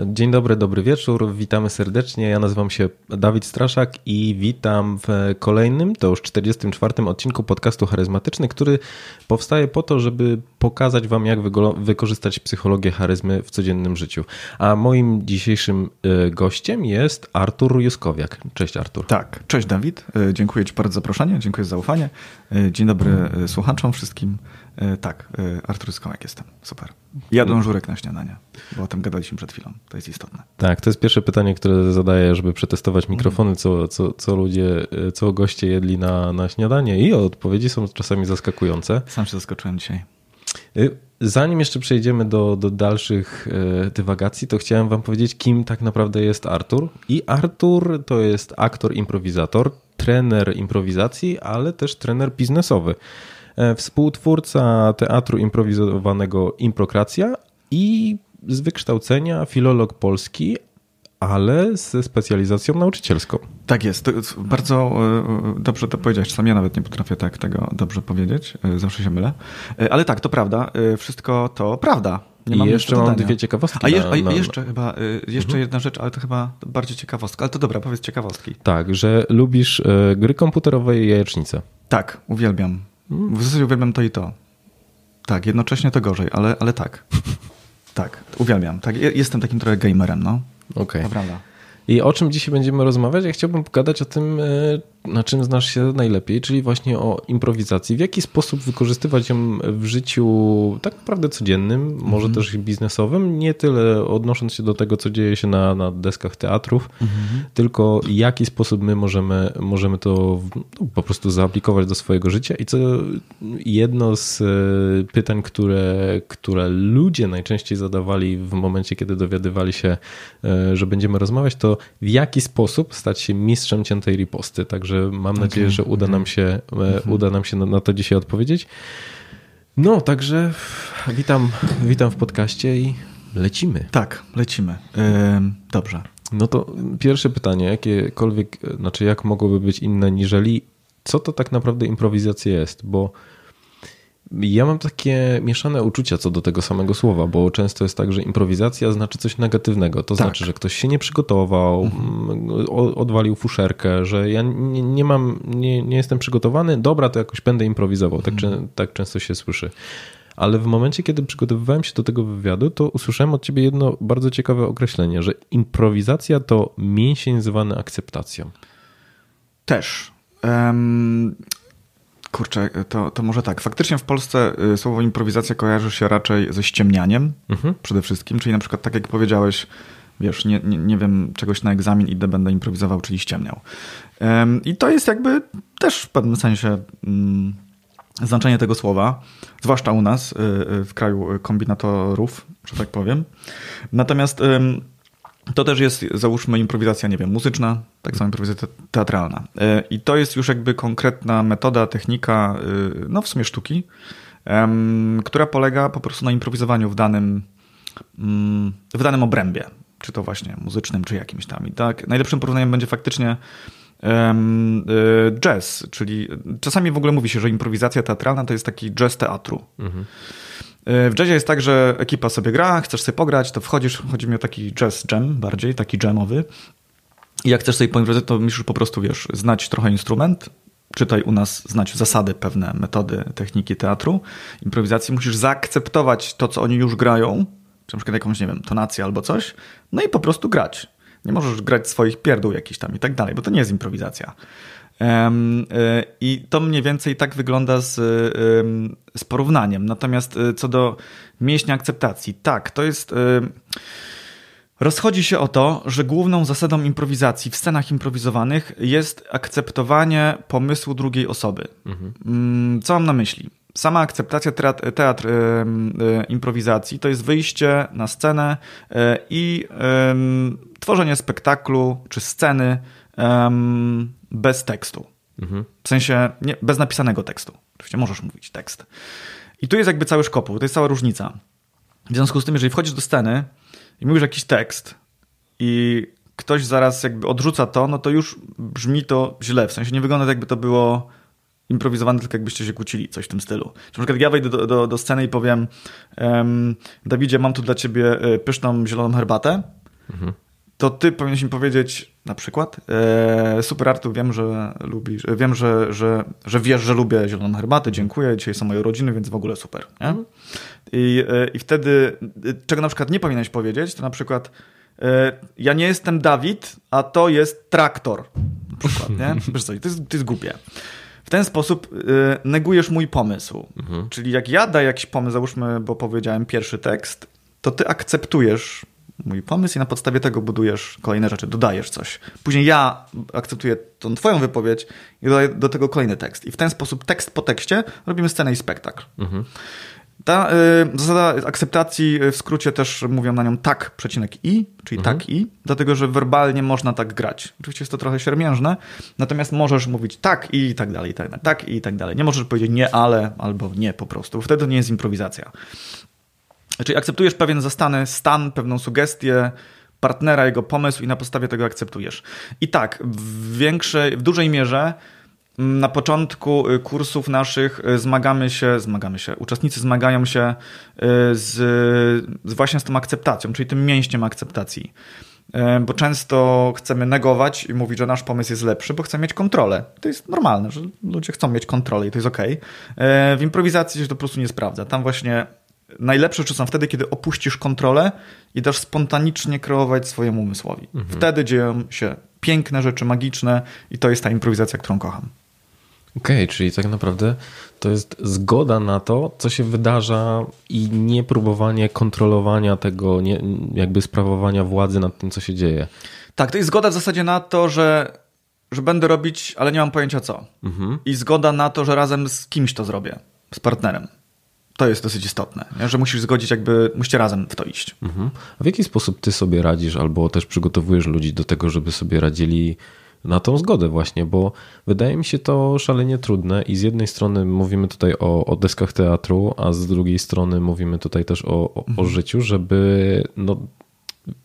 Dzień dobry, dobry wieczór. Witamy serdecznie. Ja nazywam się Dawid Straszak i witam w kolejnym, to już 44 odcinku podcastu Charyzmatyczny, który powstaje po to, żeby pokazać Wam, jak wykorzystać psychologię charyzmy w codziennym życiu. A moim dzisiejszym e, gościem jest Artur Juskowiak. Cześć Artur. Tak, cześć Dawid. E, dziękuję Ci bardzo za zaproszenie, dziękuję za zaufanie. E, dzień dobry słuchaczom wszystkim. Tak, Artur Skołek jestem. Super. Jadłem żurek na śniadanie, bo o tym gadaliśmy przed chwilą. To jest istotne. Tak, to jest pierwsze pytanie, które zadaję, żeby przetestować mikrofony, co, co, co ludzie, co goście jedli na, na śniadanie i odpowiedzi są czasami zaskakujące. Sam się zaskoczyłem dzisiaj. Zanim jeszcze przejdziemy do, do dalszych dywagacji, to chciałem wam powiedzieć, kim tak naprawdę jest Artur. I Artur to jest aktor, improwizator, trener improwizacji, ale też trener biznesowy. E, współtwórca teatru improwizowanego Improkracja i z wykształcenia filolog polski, ale ze specjalizacją nauczycielską. Tak jest. To bardzo e, dobrze to powiedziałeś. Czasami ja nawet nie potrafię tak tego dobrze powiedzieć. E, zawsze się mylę. Ale tak, to prawda. Wszystko to prawda. Nie mam I jeszcze mam dwie ciekawostki. A, je, a na, jeszcze chyba, jeszcze mhm. jedna rzecz, ale to chyba bardziej ciekawostka. Ale to dobra, powiedz ciekawostki. Tak, że lubisz gry komputerowe i jajecznice. Tak, uwielbiam. W zasadzie uwielbiam to i to. Tak, jednocześnie to gorzej, ale, ale tak. tak, uwielbiam. Tak, jestem takim trochę gamerem, no. Okej. Okay. I o czym dzisiaj będziemy rozmawiać? Ja chciałbym pogadać o tym, e, na czym znasz się najlepiej, czyli właśnie o improwizacji. W jaki sposób wykorzystywać ją w życiu tak naprawdę codziennym, może mm-hmm. też biznesowym, nie tyle odnosząc się do tego, co dzieje się na, na deskach teatrów, mm-hmm. tylko w jaki sposób my możemy, możemy to no, po prostu zaaplikować do swojego życia. I co jedno z e, pytań, które, które ludzie najczęściej zadawali w momencie, kiedy dowiadywali się, e, że będziemy rozmawiać, to w jaki sposób stać się mistrzem ciętej riposty. Także Także mam okay. nadzieję, że uda nam się, e, mhm. uda nam się na, na to dzisiaj odpowiedzieć. No, także witam, witam w podcaście i lecimy. Tak, lecimy. dobrze. No to pierwsze pytanie, jakiekolwiek, znaczy jak mogłoby być inne niżeli co to tak naprawdę improwizacja jest, bo ja mam takie mieszane uczucia co do tego samego słowa, bo często jest tak, że improwizacja znaczy coś negatywnego. To tak. znaczy, że ktoś się nie przygotował, mhm. odwalił fuszerkę, że ja nie, nie mam, nie, nie, jestem przygotowany, dobra, to jakoś będę improwizował. Tak, mhm. tak często się słyszy. Ale w momencie, kiedy przygotowywałem się do tego wywiadu, to usłyszałem od ciebie jedno bardzo ciekawe określenie, że improwizacja to mięsień zwany akceptacją. Też. Um, Kurczę, to, to może tak. Faktycznie w Polsce y, słowo improwizacja kojarzy się raczej ze ściemnianiem mhm. przede wszystkim, czyli na przykład tak jak powiedziałeś, wiesz, nie, nie, nie wiem czegoś na egzamin, idę, będę improwizował, czyli ściemniał. I to jest jakby też w pewnym sensie mm, znaczenie tego słowa, zwłaszcza u nas, y, y, w kraju kombinatorów, że tak powiem. Natomiast to też jest, załóżmy, improwizacja, nie wiem, muzyczna, tak samo improwizacja teatralna. E, I to jest już jakby konkretna metoda, technika, y, no w sumie sztuki, która polega po prostu na improwizowaniu w danym, mm, w danym obrębie, czy to właśnie muzycznym, czy jakimś tam. I tak, najlepszym porównaniem będzie faktycznie y, jazz, czyli czasami w ogóle mówi się, że improwizacja teatralna to jest taki jazz teatru. Mhm. W jazzie jest tak, że ekipa sobie gra, chcesz sobie pograć, to wchodzisz, chodzi mi o taki jazz jam bardziej, taki jamowy. I jak chcesz sobie poimprowizować, to musisz po prostu, wiesz, znać trochę instrument, czytaj u nas, znać zasady, pewne metody, techniki teatru, improwizacji. Musisz zaakceptować to, co oni już grają, czy na przykład jakąś, nie wiem, tonację albo coś, no i po prostu grać. Nie możesz grać swoich pierdół jakiś tam i tak dalej, bo to nie jest improwizacja. E, I to mniej więcej tak wygląda z, z porównaniem. Natomiast e, co do mięśnia akceptacji, tak, to jest. Rozchodzi się o to, że główną zasadą improwizacji w scenach improwizowanych jest akceptowanie pomysłu drugiej osoby. Mhm. Mm, co mam na myśli? Sama akceptacja teatr, teatr e, improwizacji to jest wyjście na scenę i tworzenie spektaklu czy sceny bez tekstu. Mhm. W sensie nie, bez napisanego tekstu. Oczywiście możesz mówić tekst. I tu jest jakby cały szkopuł, to jest cała różnica. W związku z tym, jeżeli wchodzisz do sceny i mówisz jakiś tekst i ktoś zaraz jakby odrzuca to, no to już brzmi to źle. W sensie nie wygląda tak, jakby to było improwizowane, tylko jakbyście się kłócili, coś w tym stylu. Czy na przykład ja wejdę do, do, do sceny i powiem um, Dawidzie, mam tu dla ciebie e, pyszną zieloną herbatę to ty powinieneś mi powiedzieć na przykład e, super Artur, wiem, że lubisz, wiem, że, że, że wiesz, że lubię zieloną herbatę, dziękuję, dzisiaj są moje urodziny, więc w ogóle super. Nie? Mhm. I, e, I wtedy, czego na przykład nie powinieneś powiedzieć, to na przykład e, ja nie jestem Dawid, a to jest traktor. Na przykład, nie? Wiesz co, to jest, to jest głupie. W ten sposób y, negujesz mój pomysł. Mhm. Czyli jak ja daję jakiś pomysł, załóżmy, bo powiedziałem pierwszy tekst, to ty akceptujesz mój pomysł i na podstawie tego budujesz kolejne rzeczy, dodajesz coś. Później ja akceptuję tą twoją wypowiedź i dodaję do tego kolejny tekst. I w ten sposób, tekst po tekście, robimy scenę i spektakl. Mhm. Ta y, zasada akceptacji y, w skrócie też mówią na nią tak, przecinek i, czyli mhm. tak i, dlatego że werbalnie można tak grać. Oczywiście jest to trochę siermiężne, natomiast możesz mówić tak i tak dalej, tak, tak i tak dalej. Nie możesz powiedzieć nie, ale albo nie po prostu. Wtedy to nie jest improwizacja. Czyli akceptujesz pewien zastany stan, pewną sugestię partnera, jego pomysł i na podstawie tego akceptujesz. I tak, w większej, w dużej mierze mm, na początku y, kursów naszych y, zmagamy się, zmagamy się, uczestnicy zmagają się y, z, z właśnie z tą akceptacją, czyli tym mięśniem akceptacji. Bo często chcemy negować i mówić, że nasz pomysł jest lepszy, bo chcemy mieć kontrolę. To jest normalne, że ludzie chcą mieć kontrolę i to jest ok. W improwizacji się to po prostu nie sprawdza. Tam właśnie najlepsze rzeczy są wtedy, kiedy opuścisz kontrolę i dasz spontanicznie kreować swojemu umysłowi. Mhm. Wtedy dzieją się piękne rzeczy, magiczne i to jest ta improwizacja, którą kocham. Okej, okay, czyli tak naprawdę to jest zgoda na to, co się wydarza i nie próbowanie kontrolowania tego, nie, jakby sprawowania władzy nad tym, co się dzieje. Tak, to jest zgoda w zasadzie na to, że, że będę robić, ale nie mam pojęcia co. Mhm. I zgoda na to, że razem z kimś to zrobię, z partnerem to jest dosyć istotne, nie? że musisz zgodzić, jakby musicie razem w to iść. Mhm. A w jaki sposób ty sobie radzisz, albo też przygotowujesz ludzi do tego, żeby sobie radzili na tą zgodę właśnie, bo wydaje mi się to szalenie trudne i z jednej strony mówimy tutaj o, o deskach teatru, a z drugiej strony mówimy tutaj też o, o, mhm. o życiu, żeby no,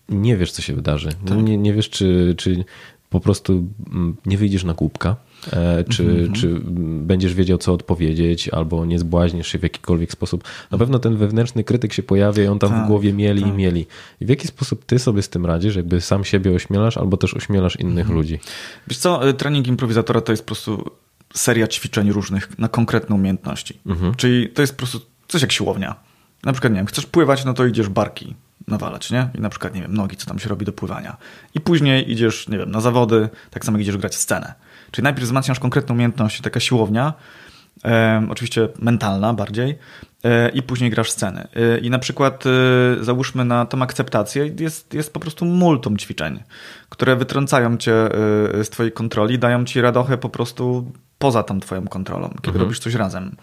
nie wiesz, co się wydarzy. Tak. Nie, nie wiesz, czy, czy po prostu mm, nie wyjdziesz na głupka, e, czy, mm -hmm. czy będziesz wiedział, co odpowiedzieć, albo nie zbłaźnisz się w jakikolwiek sposób. Na pewno ten wewnętrzny krytyk się pojawia i on tam tak, w głowie mieli tak. i mieli. I w jaki sposób ty sobie z tym radzisz? Jakby sam siebie ośmielasz, albo też ośmielasz innych mm -hmm. ludzi? Wiesz co, e, trening improwizatora to jest po prostu seria ćwiczeń różnych na konkretne umiejętności. Mm -hmm. Czyli to jest po prostu coś jak siłownia. Na przykład, nie wiem, chcesz pływać, no to idziesz barki nawalać, nie? I na przykład, nie wiem, nogi, co tam się robi do pływania. I później idziesz, nie wiem, na zawody, tak samo idziesz grać scenę. Czyli najpierw wzmacniasz konkretną umiejętność, taka siłownia, e, oczywiście mentalna bardziej, e, i później grasz sceny. E, I na przykład e, załóżmy na tą akceptację, jest, jest po prostu multum ćwiczeń, które wytrącają cię e, z twojej kontroli, dają ci radochę po prostu poza tam twoją kontrolą, kiedy mhm. robisz coś razem.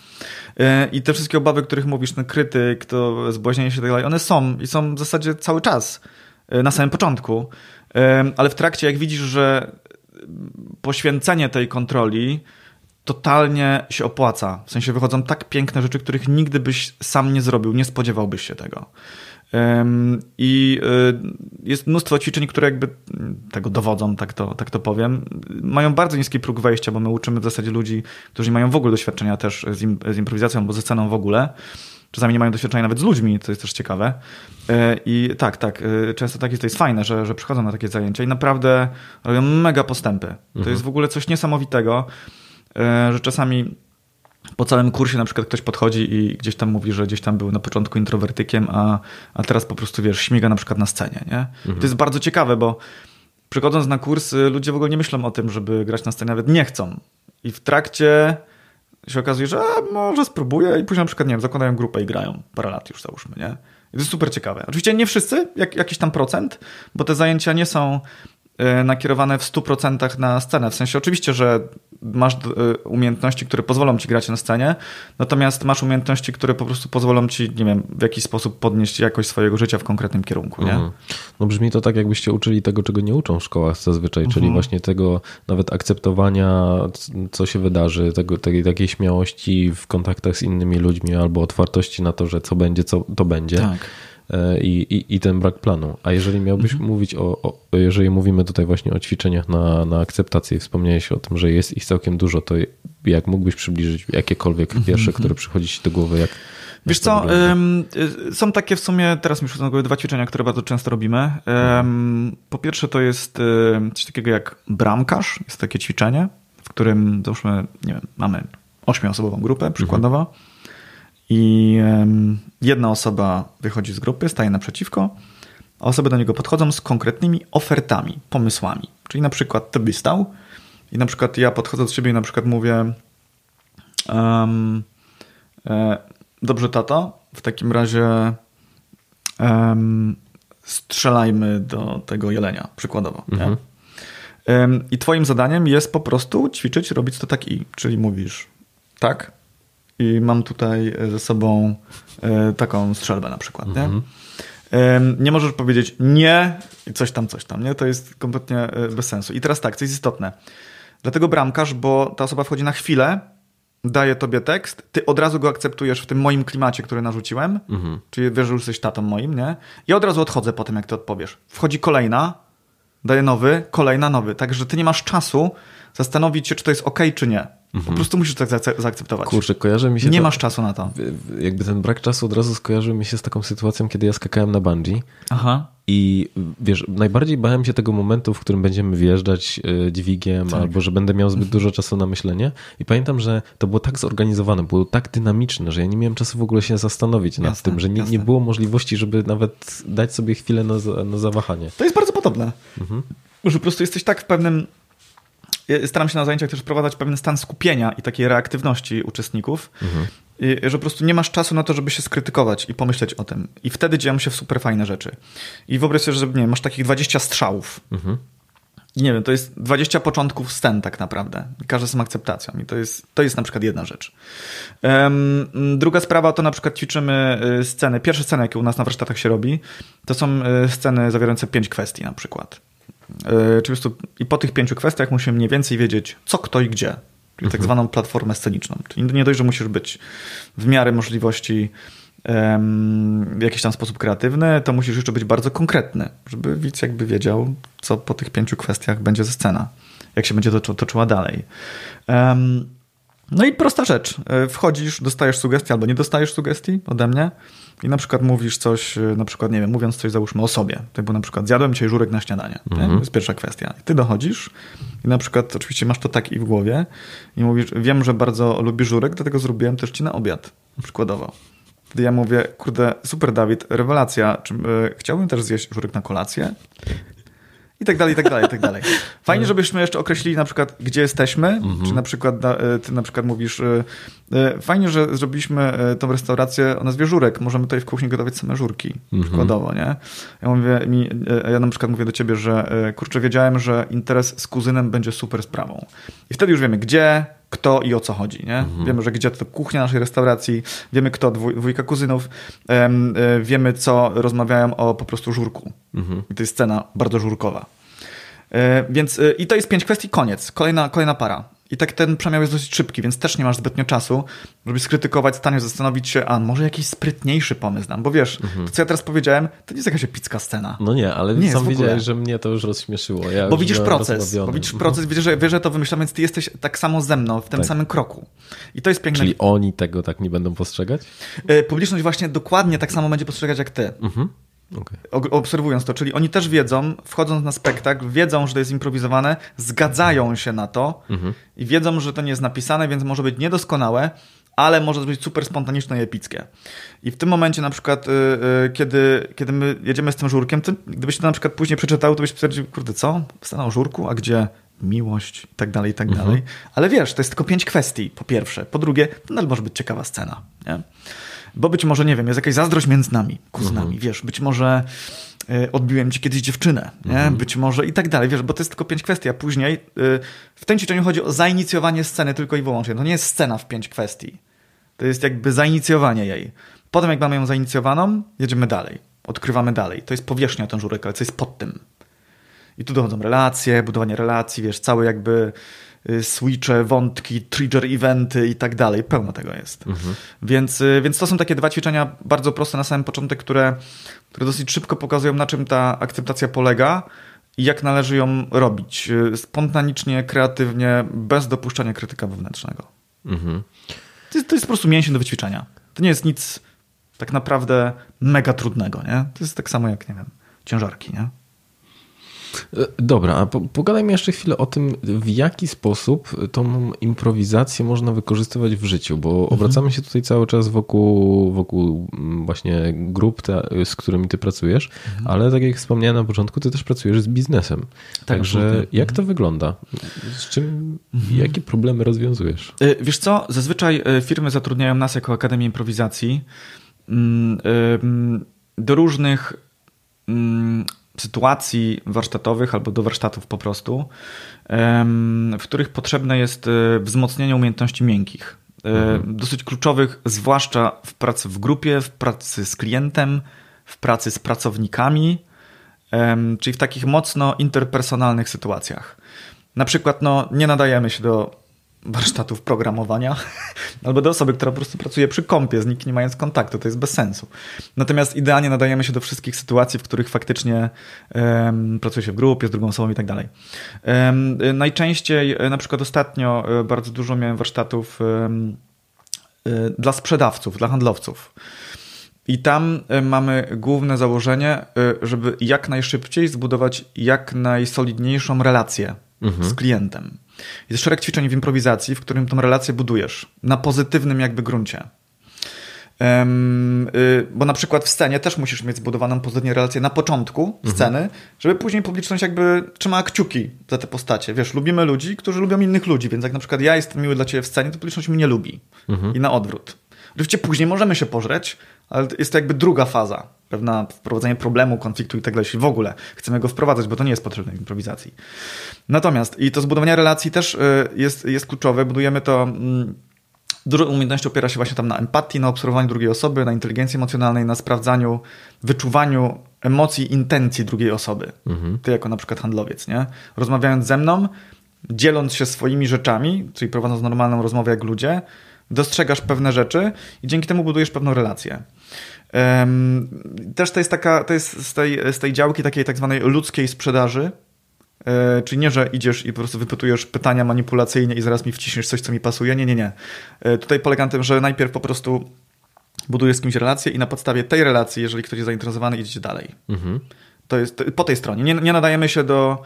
E, I te wszystkie obawy, o których mówisz, ten krytyk, to zbłaźnienie się i tak dalej, one są i są w zasadzie cały czas, e, na samym początku, e, ale w trakcie jak widzisz, że poświęcenie tej kontroli totalnie się opłaca. W sensie wychodzą tak piękne rzeczy, których nigdy byś sam nie zrobił, nie spodziewałbyś się tego. I y, jest mnóstwo ćwiczeń, które jakby tego dowodzą, tak to, tak to powiem. Mają bardzo niski próg wejścia, bo my uczymy w zasadzie ludzi, którzy nie mają w ogóle doświadczenia też z, im, z improwizacją, bo ze sceną w ogóle. Czasami nie mają doświadczenia nawet z ludźmi, to jest też ciekawe. E, I tak, tak, e, często tak jest, to jest fajne, że, że przychodzą na takie zajęcia i naprawdę robią mega postępy. To mhm. jest w ogóle coś niesamowitego, e, że czasami po całym kursie na przykład ktoś podchodzi i gdzieś tam mówi, że gdzieś tam był na początku introwertykiem, a, a teraz po prostu, wiesz, śmiga na przykład na scenie, nie? Mhm. To jest bardzo ciekawe, bo przychodząc na kurs, ludzie w ogóle nie myślą o tym, żeby grać na scenie, nawet nie chcą. I w trakcie się okazuje, że a, może spróbuję i później na przykład, nie wiem, zakładają grupę i grają parę lat już załóżmy, nie? I to jest super ciekawe. Oczywiście nie wszyscy, jak, jakiś tam procent, bo te zajęcia nie są nakierowane w 100% na scenę. W sensie oczywiście, że masz e, umiejętności, które pozwolą ci grać na scenie, natomiast masz umiejętności, które po prostu pozwolą ci, nie wiem, w jakiś sposób podnieść jakość swojego życia w konkretnym kierunku. Nie? Mhm. No brzmi to tak, jakbyście uczyli tego, czego nie uczą w szkołach zazwyczaj, czyli mhm. właśnie tego nawet akceptowania, co się wydarzy, tego, tej takiej śmiałości w kontaktach z innymi ludźmi albo otwartości na to, że co będzie, co to będzie. Tak. E, i, i, i ten brak planu. A jeżeli miałbyś mhm. mówić o, o, jeżeli mówimy tutaj właśnie o ćwiczeniach na, na akceptację, wspomniałeś o tym, że jest ich całkiem dużo, to jak mógłbyś przybliżyć jakiekolwiek mhm. pierwsze, które przychodzi ci do głowy, jak Wiesz co, y, są takie w sumie, teraz mi przychodzą dwa ćwiczenia, które bardzo często robimy. Po pierwsze to jest y, coś takiego jak bramkarz, jest takie ćwiczenie, w którym załóżmy, nie wiem, mamy ośmioosobową grupę przykładowo mhm. I jedna osoba wychodzi z grupy, staje naprzeciwko, a osoby do niego podchodzą z konkretnymi ofertami, pomysłami. Czyli na przykład ty byś stał i na przykład ja podchodzę do ciebie i na przykład mówię um, e, dobrze tato, w takim razie um, strzelajmy do tego jelenia, przykładowo. Mhm. Um, I twoim zadaniem jest po prostu ćwiczyć, robić to tak i, czyli mówisz tak i mam tutaj ze sobą e, taką strzelbę na przykład, mhm. nie? nie możesz powiedzieć nie i coś tam, coś tam, nie? To jest kompletnie e, bez sensu. I teraz tak, co jest istotne. Dlatego bramkarz, bo ta osoba wchodzi na chwilę, daje tobie tekst, ty od razu go akceptujesz w tym moim klimacie, który narzuciłem, mhm. czyli wiesz, że już jesteś tatą moim, nie? I od razu odchodzę po tym, jak ty odpowiesz. Wchodzi kolejna, daje nowy, kolejna, nowy. Także ty nie masz czasu zastanowić się, czy to jest ok, czy nie. Mhm. Po prostu musisz tak zaakceptować. Kurczę, kojarzy mi się. Nie to, masz czasu na to. Jakby ten brak czasu od razu skojarzył mi się z taką sytuacją, kiedy ja skakałem na bungee. Aha. I wiesz, najbardziej bałem się tego momentu, w którym będziemy wjeżdżać e, dźwigiem, tak. albo że będę miał zbyt dużo czasu na myślenie. I pamiętam, że to było tak zorganizowane, było tak dynamiczne, że ja nie miałem czasu w ogóle się zastanowić nad jasne, tym, że nie, nie, było możliwości, żeby nawet dać sobie chwilę na, na zawahanie. To jest bardzo podobne. Mhm. Że po prostu jesteś tak w pewnym staram się na zajęciach też wprowadzać pewien stan skupienia i takiej reaktywności uczestników, mhm. Że po prostu nie masz czasu na to, żeby się skrytykować i pomyśleć o tym. I wtedy dzieją się super fajne rzeczy. I wyobraź sobie, że nie wiem, masz takich 20 strzałów. Mhm. I nie wiem, to jest 20 początków scen tak naprawdę. Każde są akceptacją i to jest, to jest na przykład jedna rzecz. Um, druga sprawa to na przykład ćwiczymy y, sceny. Pierwsze sceny, jakie u nas na warsztatach się robi, to są y, sceny zawierające pięć kwestii na przykład. E, czy po prostu, I po tych pięciu kwestiach musimy mniej więcej wiedzieć, co, kto i gdzie. Czyli tak mhm. tak zwaną platformę sceniczną. Czyli nie dość, że musisz być w miarę możliwości w jakiś tam sposób kreatywny, to musisz jeszcze być bardzo konkretny, żeby widz jakby wiedział, co po tych pięciu kwestiach będzie ze scena, jak się będzie to, toczyła dalej. No i prosta rzecz. E, wchodzisz, dostajesz sugestii albo nie dostajesz sugestii ode mnie i na przykład mówisz coś, e, na przykład, nie wiem, mówiąc coś załóżmy o sobie, typu na przykład zjadłem dzisiaj żurek na śniadanie. Mhm. To jest pierwsza kwestia. I ty dochodzisz i na przykład oczywiście masz to tak i w głowie i mówisz, wiem, że bardzo lubisz żurek, dlatego zrobiłem też ci na obiad, przykładowo. Wtedy ja mówię, kurde, super Dawid, rewelacja, czy, e, chciałbym też zjeść żurek na kolację? I tak dalej, i tak dalej, i tak dalej. Fajnie, żebyśmy jeszcze określili na przykład, gdzie jesteśmy, mhm. czy na przykład e, ty na przykład mówisz, e, e, fajnie, że zrobiliśmy tą restaurację o nazwie Żurek, możemy tutaj w kuchni gotować same żurki, mhm. przykładowo, nie? Ja mówię, mi, ja na przykład mówię do ciebie, że kurczę, wiedziałem, że interes z kuzynem będzie super sprawą. I wtedy już wiemy, gdzie, kto i o co chodzi. Nie? Mhm. Wiemy, że gdzie to kuchnia naszej restauracji, wiemy kto, dwójka kuzynów, um, wiemy co rozmawiają o po prostu żurku. Mhm. I to jest scena bardzo żurkowa. E, więc e, i to jest pięć kwestii, koniec. Kolejna, kolejna para. I tak ten przemiał jest dosyć szybki, więc też nie masz zbytnio czasu, żeby skrytykować stanie, zastanowić się, a może jakiś sprytniejszy pomysł dam, bo wiesz, mhm. to co ja teraz powiedziałem, to nie jest jakaś epicka scena. No nie, ale nie sam widziałeś, że mnie to już rozśmieszyło. Ja bo widzisz proces, bo widzisz mhm. proces, widzisz, że, wiesz, że to wymyślam, więc ty jesteś tak samo ze mną, w tym tak. samym kroku. I to jest piękne. Czyli oni tego tak nie będą postrzegać? E, publiczność właśnie dokładnie tak samo będzie postrzegać jak ty. Mhm. Okay. Obserwując to, czyli oni też wiedzą, wchodząc na spektakl, wiedzą, że to jest improwizowane, zgadzają się na to mhm. i wiedzą, że to nie jest napisane, więc może być niedoskonałe, ale może być super spontaniczne i epickie. I w tym momencie na przykład, yy, yy, kiedy, kiedy my jedziemy z tym żurkiem, gdybyś to na przykład później przeczytał, to byś stwierdził, kurde, co? Scena o żurku, a gdzie miłość i tak dalej, i tak mhm. dalej. Ale wiesz, to jest tylko pięć kwestii, po pierwsze. Po drugie, to nadal może być ciekawa scena, nie? Bo być może, nie wiem, jest jakaś zazdrość między nami, kuzynami, mhm. wiesz, być może y, odbiłem ci kiedyś dziewczynę, nie? Mhm. Być może i tak dalej, wiesz, bo to jest tylko pięć kwestii, a później y, w tym ćwiczeniu chodzi o zainicjowanie sceny tylko i wyłącznie. To nie jest scena w pięć kwestii. To jest jakby zainicjowanie jej. Potem jak mamy ją zainicjowaną, jedziemy dalej. Odkrywamy dalej. To jest powierzchnia ten żurek, ale co jest pod tym. I tu dochodzą relacje, budowanie relacji, wiesz, cały jakby switche, wątki, trigger eventy i tak dalej. Pełno tego jest. Mhm. Więc, y, więc to są takie dwa ćwiczenia bardzo proste na samym początek, które, które dosyć szybko pokazują, na czym ta akceptacja polega i jak należy ją robić. Y, spontanicznie, kreatywnie, bez dopuszczania krytyka wewnętrznego. Mhm. To, jest, to jest po prostu mięsień do wyćwiczenia. To nie jest nic tak naprawdę mega trudnego, nie? To jest tak samo jak, nie wiem, ciężarki, nie? E, dobra, a po, pogadajmy jeszcze chwilę o tym, w jaki sposób tą improwizację można wykorzystywać w życiu, bo mhm. obracamy się tutaj cały czas wokół, wokół mm, właśnie grup, te, z którymi ty pracujesz, mhm. ale tak jak wspomniałem na początku, ty też pracujesz z biznesem. Tak, Także absolutnie. jak to mhm. wygląda? Z czym, mhm. jakie problemy rozwiązujesz? E, wiesz co, zazwyczaj e, firmy zatrudniają nas jako Akademię Improwizacji mm, do różnych mm, sytuacji warsztatowych albo do warsztatów po prostu, w których potrzebne jest e, wzmocnienie umiejętności miękkich. E, mhm. Dosyć kluczowych, zwłaszcza w pracy w grupie, w pracy z klientem, w pracy z pracownikami, czyli w takich mocno interpersonalnych sytuacjach. Na przykład no, nie nadajemy się do warsztatów programowania, albo do osoby, która po prostu pracuje przy kompie, z nikim nie mając kontaktu. To jest bez sensu. Natomiast idealnie nadajemy się do wszystkich sytuacji, w których faktycznie um, pracuje się w grupie z drugą osobą i tak dalej. Um, najczęściej, e, na przykład ostatnio e, bardzo dużo miałem warsztatów um, dla sprzedawców, dla handlowców. I tam mamy główne założenie, żeby jak najszybciej zbudować jak najsolidniejszą relację mhm. z klientem. Jest szereg ćwiczeń w improwizacji, w którym tą relację budujesz na pozytywnym jakby gruncie. Um, y, bo na przykład w scenie też musisz mieć zbudowaną pozytywnie relację na początku mhm. sceny, żeby później publiczność jakby trzymała kciuki za te postacie. Wiesz, lubimy ludzi, którzy lubią innych ludzi, więc jak na przykład ja jestem miły dla ciebie w scenie, to publiczność mnie nie lubi. Mhm. I na odwrót. Oczywiście później możemy się pożreć, ale jest to jakby druga faza. Pewna wprowadzenie problemu, konfliktu i tak dalej. W ogóle chcemy go wprowadzać, bo to nie jest potrzebne w improwizacji. Natomiast i to zbudowanie relacji też y, jest, jest kluczowe. Budujemy to. Mm, dużo umiejętności opiera się właśnie tam na empatii, na obserwowaniu drugiej osoby, na inteligencji emocjonalnej, na sprawdzaniu, wyczuwaniu emocji, intencji drugiej osoby. Mhm. Ty jako na przykład handlowiec, nie? Rozmawiając ze mną, dzieląc się swoimi rzeczami, czyli prowadząc normalną rozmowę jak ludzie, dostrzegasz pewne rzeczy i dzięki temu budujesz pewną relację. Też to jest taka, to jest z tej, z tej działki takiej tak zwanej ludzkiej sprzedaży, e, Czyli nie, że idziesz i po prostu wypytujesz pytania manipulacyjnie i zaraz mi wciśniesz coś, co mi pasuje. Nie, nie, nie. E, tutaj polega na tym, że najpierw po prostu budujesz z kimś relację i na podstawie tej relacji, jeżeli ktoś jest zainteresowany, idziecie dalej. Mhm. To jest po tej stronie. Nie, nie nadajemy się do,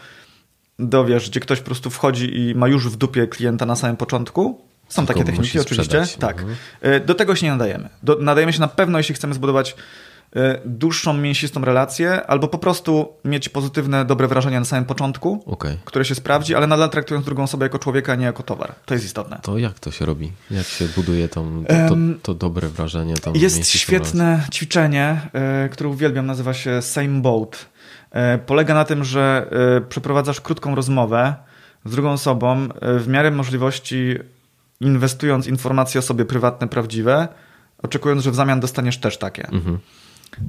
do, wiesz, gdzie ktoś po prostu wchodzi i ma już w dupie klienta na samym początku, są takie techniki oczywiście. Tak. Mhm. E, do tego się nie nadajemy. Do, nadajemy się na pewno, jeśli chcemy zbudować e, dłuższą, mięsistą relację, albo po prostu mieć pozytywne, dobre wrażenie na samym początku, okay. które się sprawdzi, ale nadal traktując drugą osobę jako człowieka, a nie jako towar. To jest istotne. To jak to się robi? Jak się buduje to, to, to dobre wrażenie? jest świetne relację? ćwiczenie, e, które uwielbiam, nazywa się Same Boat. Polega na tym, że przeprowadzasz krótką rozmowę z drugą osobą w miarę możliwości inwestując informacje o sobie prywatne, prawdziwe, oczekując, że w zamian dostaniesz też takie. Mhm.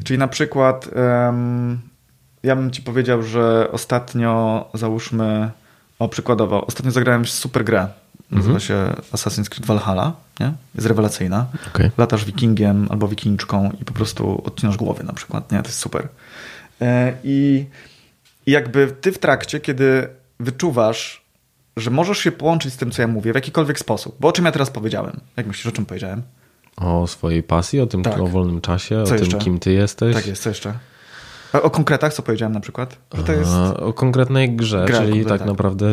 Czyli na przykład um, ja bym ci powiedział, że ostatnio załóżmy, o przykładowo, ostatnio zagrałem super grę. Nazywa mhm. się Assassin's Creed Valhalla, nie? Jest rewelacyjna. Okay. Latasz wikingiem albo wikingczką i po prostu odcinasz głowy na przykład, nie? To jest super. E, I, I jakby ty w trakcie, kiedy wyczuwasz, że możesz się połączyć z tym, co ja mówię w jakikolwiek sposób. Bo o czym ja teraz powiedziałem? Jak myślisz, o czym powiedziałem? O swojej pasji, o tym tak. o wolnym czasie, co o jeszcze? tym, kim ty jesteś. Tak jest, co jeszcze? O konkretach, co powiedziałem na przykład? Że to jest... O konkretnej grze, Gra, czyli tak, tak, naprawdę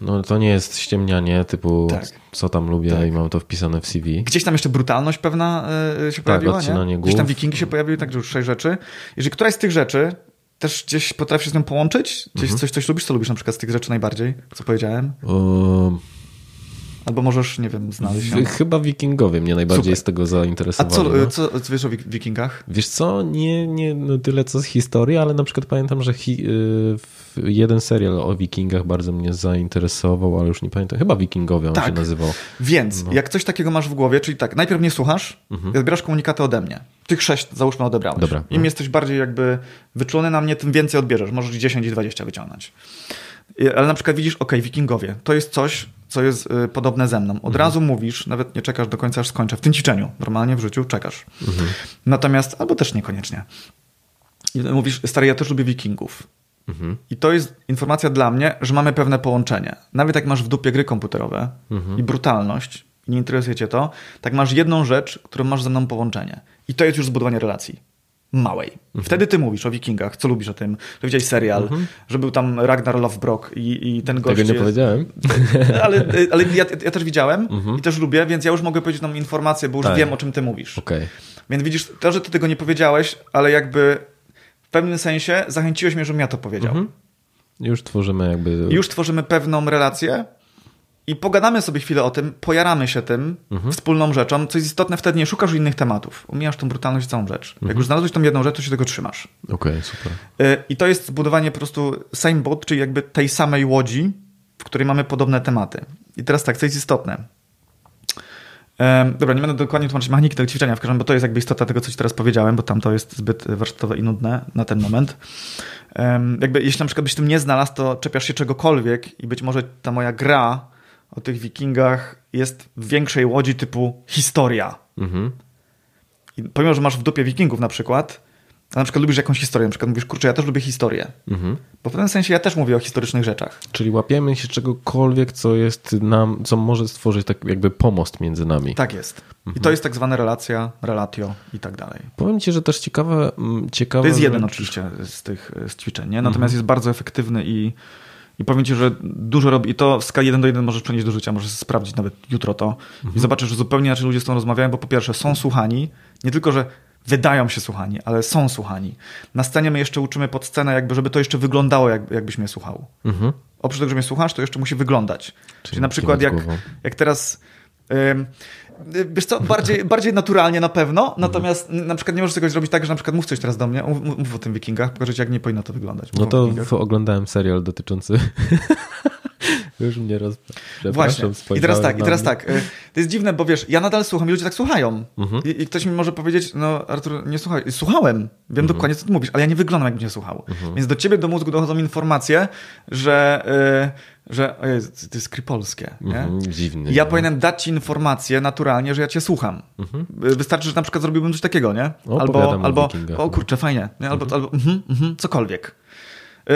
no, to nie jest ściemnianie typu tak. co tam lubię tak. i mam to wpisane w CV. Gdzieś tam jeszcze brutalność pewna yy, się tak, pojawiła, nie? Gdzieś tam wikingi się pojawiły, także już sześć rzeczy. Jeżeli któraś z tych rzeczy też gdzieś potrafisz z nią połączyć? Gdzieś mhm. coś, coś lubisz? Co lubisz na przykład z tych rzeczy najbardziej? Co powiedziałem? Um... Albo możesz, nie wiem, znaleźć ją. Chyba wikingowie mnie najbardziej Super. z tego zainteresowali. A co, no. co, co wiesz o wikingach? Wiesz co, nie, nie no tyle co z historii, ale na przykład pamiętam, że hi, y, jeden serial o wikingach bardzo mnie zainteresował, ale już nie pamiętam. Chyba wikingowie on tak. się nazywał. Więc no. jak coś takiego masz w głowie, czyli tak, najpierw nie słuchasz, mhm. odbierasz komunikaty ode mnie. Tych sześć załóżmy odebrałeś. Dobra. Im no. jesteś bardziej jakby wyczulony na mnie, tym więcej odbierzesz. Możesz 10 i 20 wyciągnąć. Ale na przykład widzisz, ok, wikingowie, to jest coś, co jest y, podobne ze mną. Od mhm. razu mówisz, nawet nie czekasz do końca, aż skończę. W tym ćwiczeniu, normalnie w życiu czekasz. Mhm. Natomiast, albo też niekoniecznie. I mówisz, stary, ja też lubię wikingów. Mhm. I to jest informacja dla mnie, że mamy pewne połączenie. Nawet jak masz w dupie gry komputerowe i brutalność, i nie interesuje cię to, tak masz jedną rzecz, którą masz ze mną połączenie. I to jest już zbudowanie relacji. Małej. Mhm. Wtedy ty mówisz o wikingach, co lubisz o tym, że widziałeś serial, że był tam Ragnar Lothbrok i, i ten gość Mhm. Tego nie powiedziałem. ale, ale ja, ja też widziałem i też lubię, więc ja już mogę powiedzieć nam informację, bo już Tak. wiem, o czym ty mówisz. Okej. Więc widzisz, to, że ty tego nie powiedziałej, ale jakby w pewnym sensie zachęciłeś mnie, żebym ja to powiedział. Mhm. Już tworzymy jakby... Już tworzymy pewną relację i pogadamy sobie chwilę o tym, pojaramy się tym Mhm. wspólną rzeczą, co jest istotne, wtedy nie szukasz innych tematów. Umijasz tą brutalność całą rzecz. Mhm. Jak już znalazłeś tą jedną rzecz, to się tego trzymasz. Okej, super. Y, I to jest zbudowanie po prostu same boat, czyli jakby tej samej łodzi, w której mamy podobne tematy. I teraz tak, co jest istotne. Dobra, nie będę dokładnie tłumaczyć mechaniki tego ćwiczenia, w każdym, bo to jest jakby istota tego, co ci teraz powiedziałem, bo tam to jest zbyt warsztatowe i nudne na ten moment. Jakby, jeśli na przykład byś tym nie znalazł, to czepiasz się czegokolwiek i być może ta moja gra o tych wikingach jest w większej łodzi typu historia. Mhm. I pomimo, że masz w dupie wikingów na przykład, a na przykład lubisz jakąś historię, na przykład mówisz, kurczę, ja też lubię historię. Mhm. Bo w pewnym sensie ja też mówię o historycznych rzeczach. Czyli łapiemy się czegokolwiek, co jest nam, co może stworzyć tak jakby pomost między nami. Tak jest. Mhm. I to jest tak zwana relacja, relatio i tak dalej. Powiem ci, że też ciekawe, mm, ciekawe To jest jeden rzecz- oczywiście z tych z ćwiczeń, nie? Mhm. natomiast jest bardzo efektywny i, i powiem ci, że dużo robi. I to w skali 1 do 1 możesz przenieść do życia, możesz sprawdzić nawet jutro to Mhm. i zobaczysz, że zupełnie inaczej ludzie z tą rozmawiają, bo po pierwsze są słuchani, nie tylko, że wydają się słuchani, ale są słuchani. Na scenie my jeszcze uczymy pod scenę, jakby, żeby to jeszcze wyglądało, jak, jakbyś mnie słuchał. Mhm. oprócz tego, że mnie słuchasz, to jeszcze musi wyglądać. Czyli, na kiwać przykład jak, jak teraz... Ym, Wiesz co, bardziej, bardziej naturalnie na pewno, natomiast na przykład nie możesz czegoś zrobić tak, że na przykład mów coś teraz do mnie, mów, mów o tym wikingach, pokażę ci, jak nie powinno to wyglądać. Mów No to w, oglądałem serial dotyczący. Już mnie roz... Właśnie. I teraz tak, i teraz mnie. tak. y, To jest dziwne, bo wiesz, ja nadal słucham i ludzie tak słuchają. Mhm. I, I ktoś mi może powiedzieć, no Artur, nie słuchaj. Słuchałem, wiem Mhm. dokładnie, co ty mówisz, ale ja nie wyglądam, jakbym cię słuchał. Więc do ciebie, do mózgu dochodzą informacje, że, y, że ojej, to jest kripolskie. Nie? Mhm, dziwny. Ja no. powinienem dać ci informację naturalnie, że ja cię słucham. Y, Wystarczy, że na przykład zrobiłbym coś takiego, nie? albo, o albo wikingach, o no. kurczę, fajnie. Nie? Albo, albo mhm, mhm, cokolwiek. Y,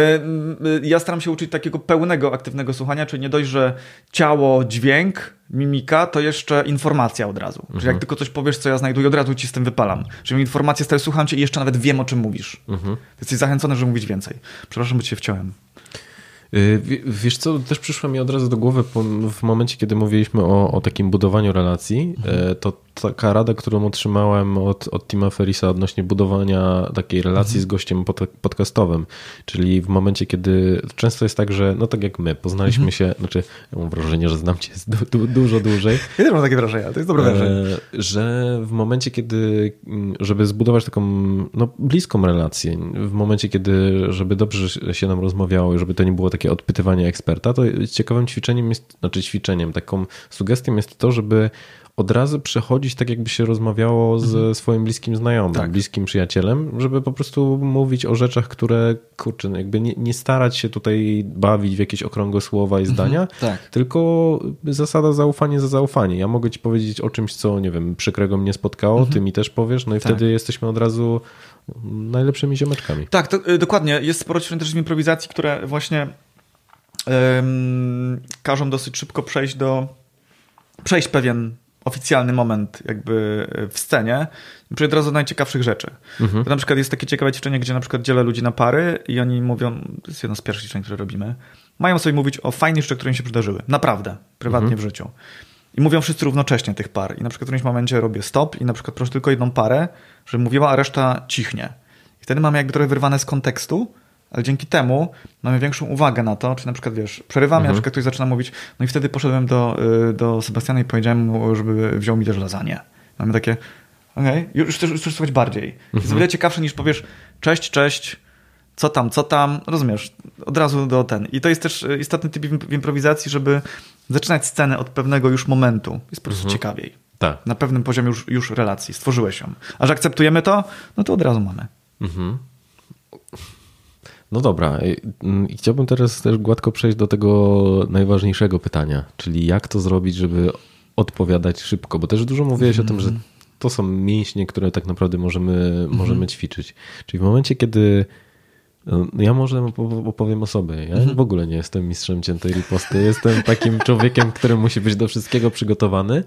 y, Ja staram się uczyć takiego pełnego, aktywnego słuchania, czyli nie dość, że ciało, dźwięk, mimika, to jeszcze informacja od razu. Czyli jak tylko coś powiesz, co ja znajduję, od razu ci z tym wypalam. Czyli informację stary, słucham cię i jeszcze nawet wiem, o czym mówisz. Mhm. Jesteś zachęcony, żeby mówić więcej. Przepraszam, bo cię wciąłem. Y, wie- Wiesz co, też przyszło mi od razu do głowy w momencie, kiedy mówiliśmy o, o takim budowaniu relacji, Mhm. e, to taka rada, którą otrzymałem od, od Tima Ferisa odnośnie budowania takiej relacji Mhm. z gościem pod, podcastowym, czyli w momencie, kiedy często jest tak, że no tak jak my, poznaliśmy Mhm. się, znaczy ja mam wrażenie, że znam cię du, du, dużo dłużej, Ja też mam takie wrażenie, to jest dobre wrażenie. E, że w momencie, kiedy, mm, żeby zbudować taką no, bliską relację, w momencie, kiedy, żeby dobrze się nam rozmawiało i żeby to nie było takie odpytywanie eksperta, to ciekawym ćwiczeniem jest, znaczy ćwiczeniem, taką sugestią jest to, żeby od razu przechodzić tak, jakby się rozmawiało ze swoim bliskim znajomym, Tak. bliskim przyjacielem, żeby po prostu mówić o rzeczach, które, kurczę, no jakby nie, nie starać się tutaj bawić w jakieś okrągłe słowa i zdania, tak. tylko zasada zaufanie za zaufanie. Ja mogę ci powiedzieć o czymś, co, nie wiem, przykrego mnie spotkało, ty mi też powiesz, no i Tak. wtedy jesteśmy od razu najlepszymi ziomeczkami. Tak, to, y, dokładnie. Jest sporo ćwiczeń też improwizacji, które właśnie każą dosyć szybko przejść do przejść pewien oficjalny moment jakby w scenie przejść od razu najciekawszych rzeczy. Mhm. To na przykład jest takie ciekawe ćwiczenie, gdzie na przykład dzielę ludzi na pary i oni mówią, to jest jedno z pierwszych ćwiczeń, które robimy, mają sobie mówić o fajnych rzeczach, które im się przydarzyły. Naprawdę. Prywatnie w życiu. I mówią wszyscy równocześnie tych par. I na przykład w którymś momencie robię stop i na przykład proszę tylko jedną parę, żeby mówiła, a reszta cichnie. I wtedy mamy jakby trochę wyrwane z kontekstu, ale dzięki temu mamy większą uwagę na to, czy na przykład wiesz, przerywamy, na przykład ktoś zaczyna mówić, no i wtedy poszedłem do, y, do Sebastiana i powiedziałem mu, żeby wziął mi też lasagne. Mamy takie, okej, już też już słuchać bardziej. Jest o wiele ciekawsze niż powiesz, cześć, cześć, co tam, co tam, rozumiesz, od razu do ten. I to jest też y, istotny typ w improwizacji, żeby zaczynać scenę od pewnego już momentu. Jest po prostu ciekawiej. Tak. Na pewnym poziomie już, już relacji, stworzyłeś ją. A że akceptujemy to, no to od razu mamy. Mhm. No dobra, i i chciałbym teraz też gładko przejść do tego najważniejszego pytania, czyli jak to zrobić, żeby odpowiadać szybko, bo też dużo mówiłeś o tym, że to są mięśnie, które tak naprawdę możemy, możemy ćwiczyć. Czyli w momencie, kiedy Ja może opowiem o sobie. Ja mhm. w ogóle nie jestem mistrzem ciętej riposty. Jestem takim człowiekiem, który musi być do wszystkiego przygotowany.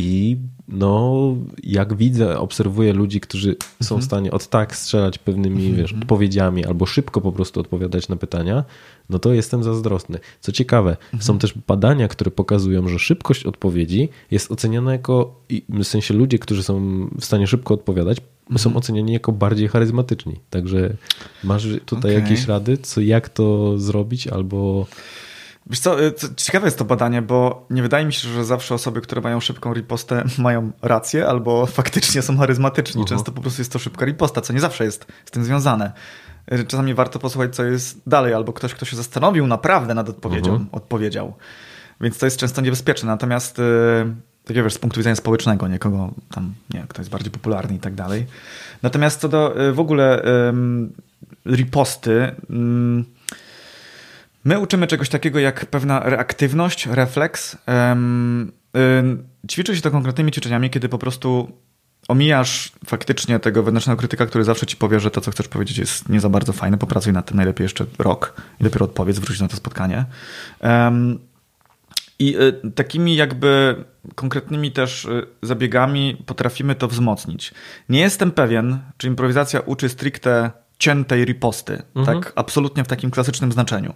I no, jak widzę, obserwuję ludzi, którzy są w mhm. stanie od tak strzelać pewnymi mhm. wiesz, odpowiedziami albo szybko po prostu odpowiadać na pytania, no to jestem zazdrosny. Co ciekawe, mhm. są też badania, które pokazują, że szybkość odpowiedzi jest oceniana jako, w sensie ludzie, którzy są w stanie szybko odpowiadać, są oceniani jako bardziej charyzmatyczni. Także masz tutaj okay. jakieś rady, co, jak to zrobić albo... Wiesz co, y, ciekawe jest to badanie, bo nie wydaje mi się, że zawsze osoby, które mają szybką ripostę mają rację albo faktycznie są charyzmatyczni. Uh -huh. Często po prostu jest to szybka riposta, co nie zawsze jest z tym związane. Y, czasami warto posłuchać, co jest dalej, albo ktoś, kto się zastanowił naprawdę nad odpowiedzią, uh -huh. odpowiedział. Więc to jest często niebezpieczne. Natomiast y, takiego wiesz, z punktu widzenia społecznego, nie kogo tam, nie, kto jest bardziej popularny i tak dalej. Natomiast co do w ogóle um, riposty, um, My uczymy czegoś takiego jak pewna reaktywność, refleks. Ćwiczy się to konkretnymi ćwiczeniami, kiedy po prostu omijasz faktycznie tego wewnętrznego krytyka, który zawsze ci powie, że to, co chcesz powiedzieć, jest nie za bardzo fajne. Popracuj nad tym najlepiej jeszcze rok i dopiero odpowiedz, wróć na to spotkanie. I y, takimi jakby konkretnymi też y, zabiegami potrafimy to wzmocnić. Nie jestem pewien, czy improwizacja uczy stricte ciętej riposty, mhm. tak absolutnie w takim klasycznym znaczeniu.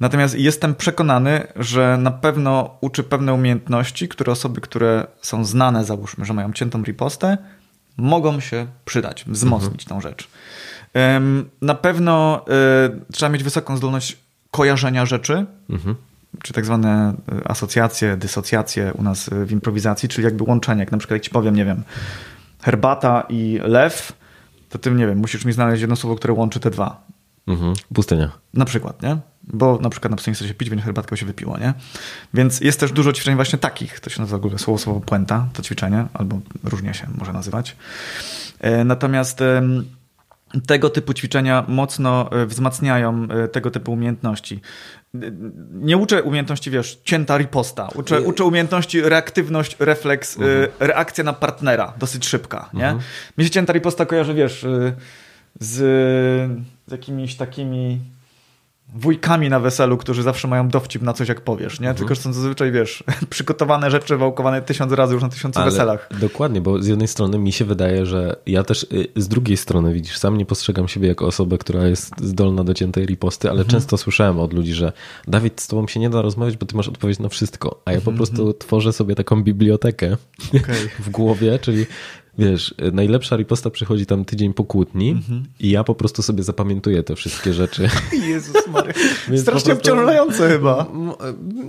Natomiast jestem przekonany, że na pewno uczy pewne umiejętności, które osoby, które są znane, załóżmy, że mają ciętą ripostę, mogą się przydać, wzmocnić mhm. tą rzecz. Na pewno y, trzeba mieć wysoką zdolność kojarzenia rzeczy, mhm. czy tak zwane y, asocjacje, dysocjacje u nas y, w improwizacji, czyli jakby łączenie. Jak na przykład jak ci powiem, nie wiem, herbata i lew, to ty, nie wiem, musisz mi znaleźć jedno słowo, które łączy te dwa. Mhm. Pustynia. Na przykład, nie? Bo na przykład na pustyni chce się pić, więc herbatkę się wypiło, nie? Więc jest też dużo ćwiczeń właśnie takich. To się nazywa w ogóle słowo, słowo puenta, to ćwiczenie, albo różnie się może nazywać. E, natomiast tego typu ćwiczenia mocno e, wzmacniają e, tego typu umiejętności. Nie uczę umiejętności, wiesz, cięta riposta. Uczę, uczę umiejętności reaktywność, refleks, mhm. reakcja na partnera, dosyć szybka, nie? Mhm. Mi się cięta riposta kojarzy, wiesz, z, z jakimiś takimi wujkami na weselu, którzy zawsze mają dowcip na coś, jak powiesz, nie? Mhm. Tylko, że są zazwyczaj, wiesz, przygotowane rzeczy wałkowane tysiąc razy już na tysiącu Ale weselach. Dokładnie, bo z jednej strony mi się wydaje, że ja też y, z drugiej strony, widzisz, sam nie postrzegam siebie jako osobę, która jest zdolna do ciętej riposty, ale mhm. często słyszałem od ludzi, że Dawid, z tobą się nie da rozmawiać, bo ty masz odpowiedź na wszystko, a ja po mhm. prostu tworzę sobie taką bibliotekę okay. w głowie, czyli wiesz, najlepsza riposta przychodzi tam tydzień po kłótni mm-hmm. i ja po prostu sobie zapamiętuję te wszystkie rzeczy. Jezus Maria. Strasznie prostu, obciążające chyba.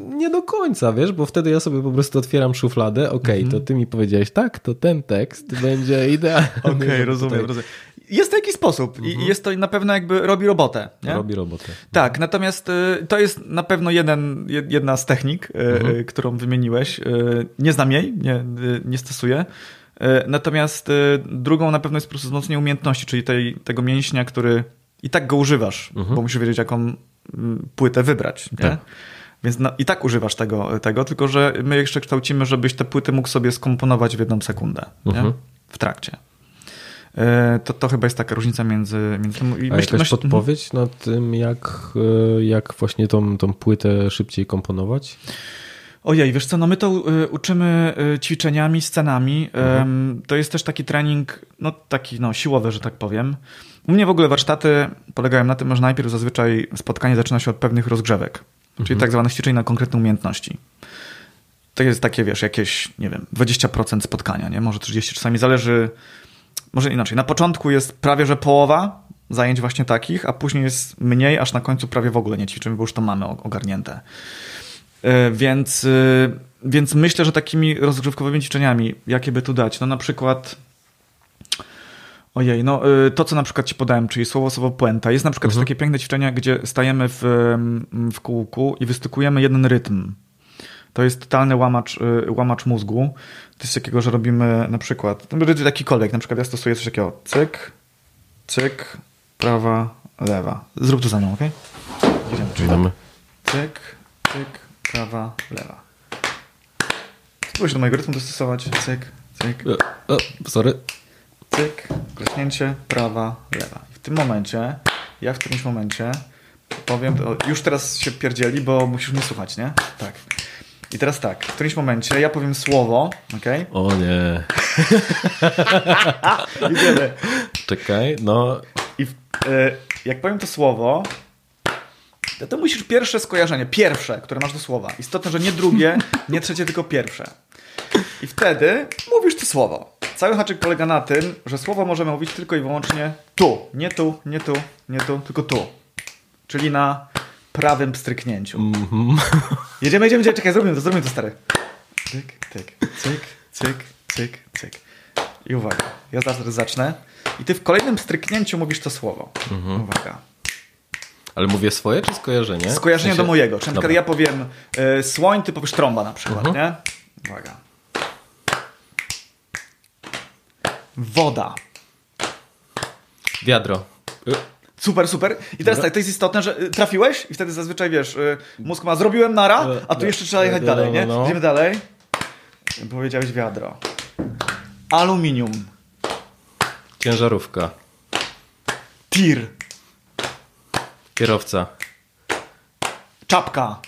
Nie do końca, wiesz, bo wtedy ja sobie po prostu otwieram szufladę, okej, okay, to ty mi powiedziałeś tak, to ten tekst będzie idealny. Okej, okay, rozumiem, rozumiem. Jest to jakiś sposób i mhm. jest to na pewno jakby robi robotę. Nie? Robi robotę. Tak, natomiast y, to jest na pewno jeden, jedna z technik, y, mhm. którą wymieniłeś. Y, nie znam jej, nie, nie stosuję. E, natomiast e, drugą na pewno jest po prostu wzmocnienie umiejętności, czyli tej, tego mięśnia, który i tak go używasz, mhm. bo musisz wiedzieć, jaką płytę wybrać. Tak. Więc no, i tak używasz tego, tego, tylko że my jeszcze kształcimy, żebyś te płyty mógł sobie skomponować w jedną sekundę mhm. w trakcie. E, to, to chyba jest taka różnica między... między I A myśl, jakaś podpowiedź na tym, jak, jak właśnie tą, tą płytę szybciej komponować? Ojej, wiesz co, no my to y, uczymy y, ćwiczeniami, scenami. Mhm. To jest też taki trening, no taki no, siłowy, że tak powiem. U mnie w ogóle warsztaty polegają na tym, że najpierw zazwyczaj spotkanie zaczyna się od pewnych rozgrzewek, mhm. czyli tak zwane ćwiczenie na konkretne umiejętności. To jest takie, wiesz, jakieś, nie wiem, 20% spotkania, nie? Może 30, czasami zależy, może inaczej. Na początku jest prawie, że połowa zajęć właśnie takich, a później jest mniej, aż na końcu prawie w ogóle nie ćwiczymy, bo już to mamy ogarnięte. E, więc, e, więc myślę, że takimi rozgrzewkowymi ćwiczeniami, jakie by tu dać, no na przykład Ojej, no e, to, co na przykład ci podałem, czyli słowo, słowo puenta. Jest na przykład mhm. takie piękne ćwiczenia, gdzie stajemy w, w kółku i wystykujemy jeden rytm. To jest totalny łamacz, łamacz mózgu. To jest takiego, że robimy na przykład, taki kolek, na przykład ja stosuję coś takiego, cyk, cyk, prawa, lewa. Zrób to za mną, ok? Idziemy, czyli tak. cyk, cyk, prawa, lewa. Spróbuj się do mojego rytmu dostosować. Cyk, cyk. O, sorry. Cyk, klaśnięcie, prawa, lewa. W tym momencie ja w którymś momencie powiem, o, już teraz się pierdzieli, bo musisz mnie słuchać, nie? Tak. I teraz tak, w którymś momencie ja powiem słowo, okej? O nie. Idziemy. Czekaj, no. I w, e, jak powiem to słowo, to, to musisz pierwsze skojarzenie, pierwsze, które masz do słowa. Istotne, że nie drugie, nie trzecie, tylko pierwsze. I wtedy mówisz to słowo. Cały haczyk polega na tym, że słowo możemy mówić tylko i wyłącznie tu. Nie tu, nie tu, nie tu, tylko tu. Czyli na prawym pstryknięciu. Jedziemy, jedziemy, jedziemy. Czekaj, zrobimy to, zrobimy to, stary. Tyk, tyk, cyk, cyk, cyk, cyk. I uwaga, ja zaraz zacznę. I ty w kolejnym stryknięciu mówisz to słowo. Uwaga. Ale mówię swoje czy skojarzenie? Skojarzenie W sensie- do mojego. Czyli Dobra. ja powiem y, słoń, ty powiesz trąba na przykład, nie? Uwaga. Woda. Wiadro. Y, Super, super. I teraz tak, to jest istotne, że y, trafiłeś i wtedy zazwyczaj wiesz, y, mózg ma zrobiłem nara, a tu no. jeszcze trzeba jechać No, no, dalej, nie? no, no. Idziemy dalej. Powiedziałeś wiadro. Aluminium. Ciężarówka. Tir. Kierowca. Czapka.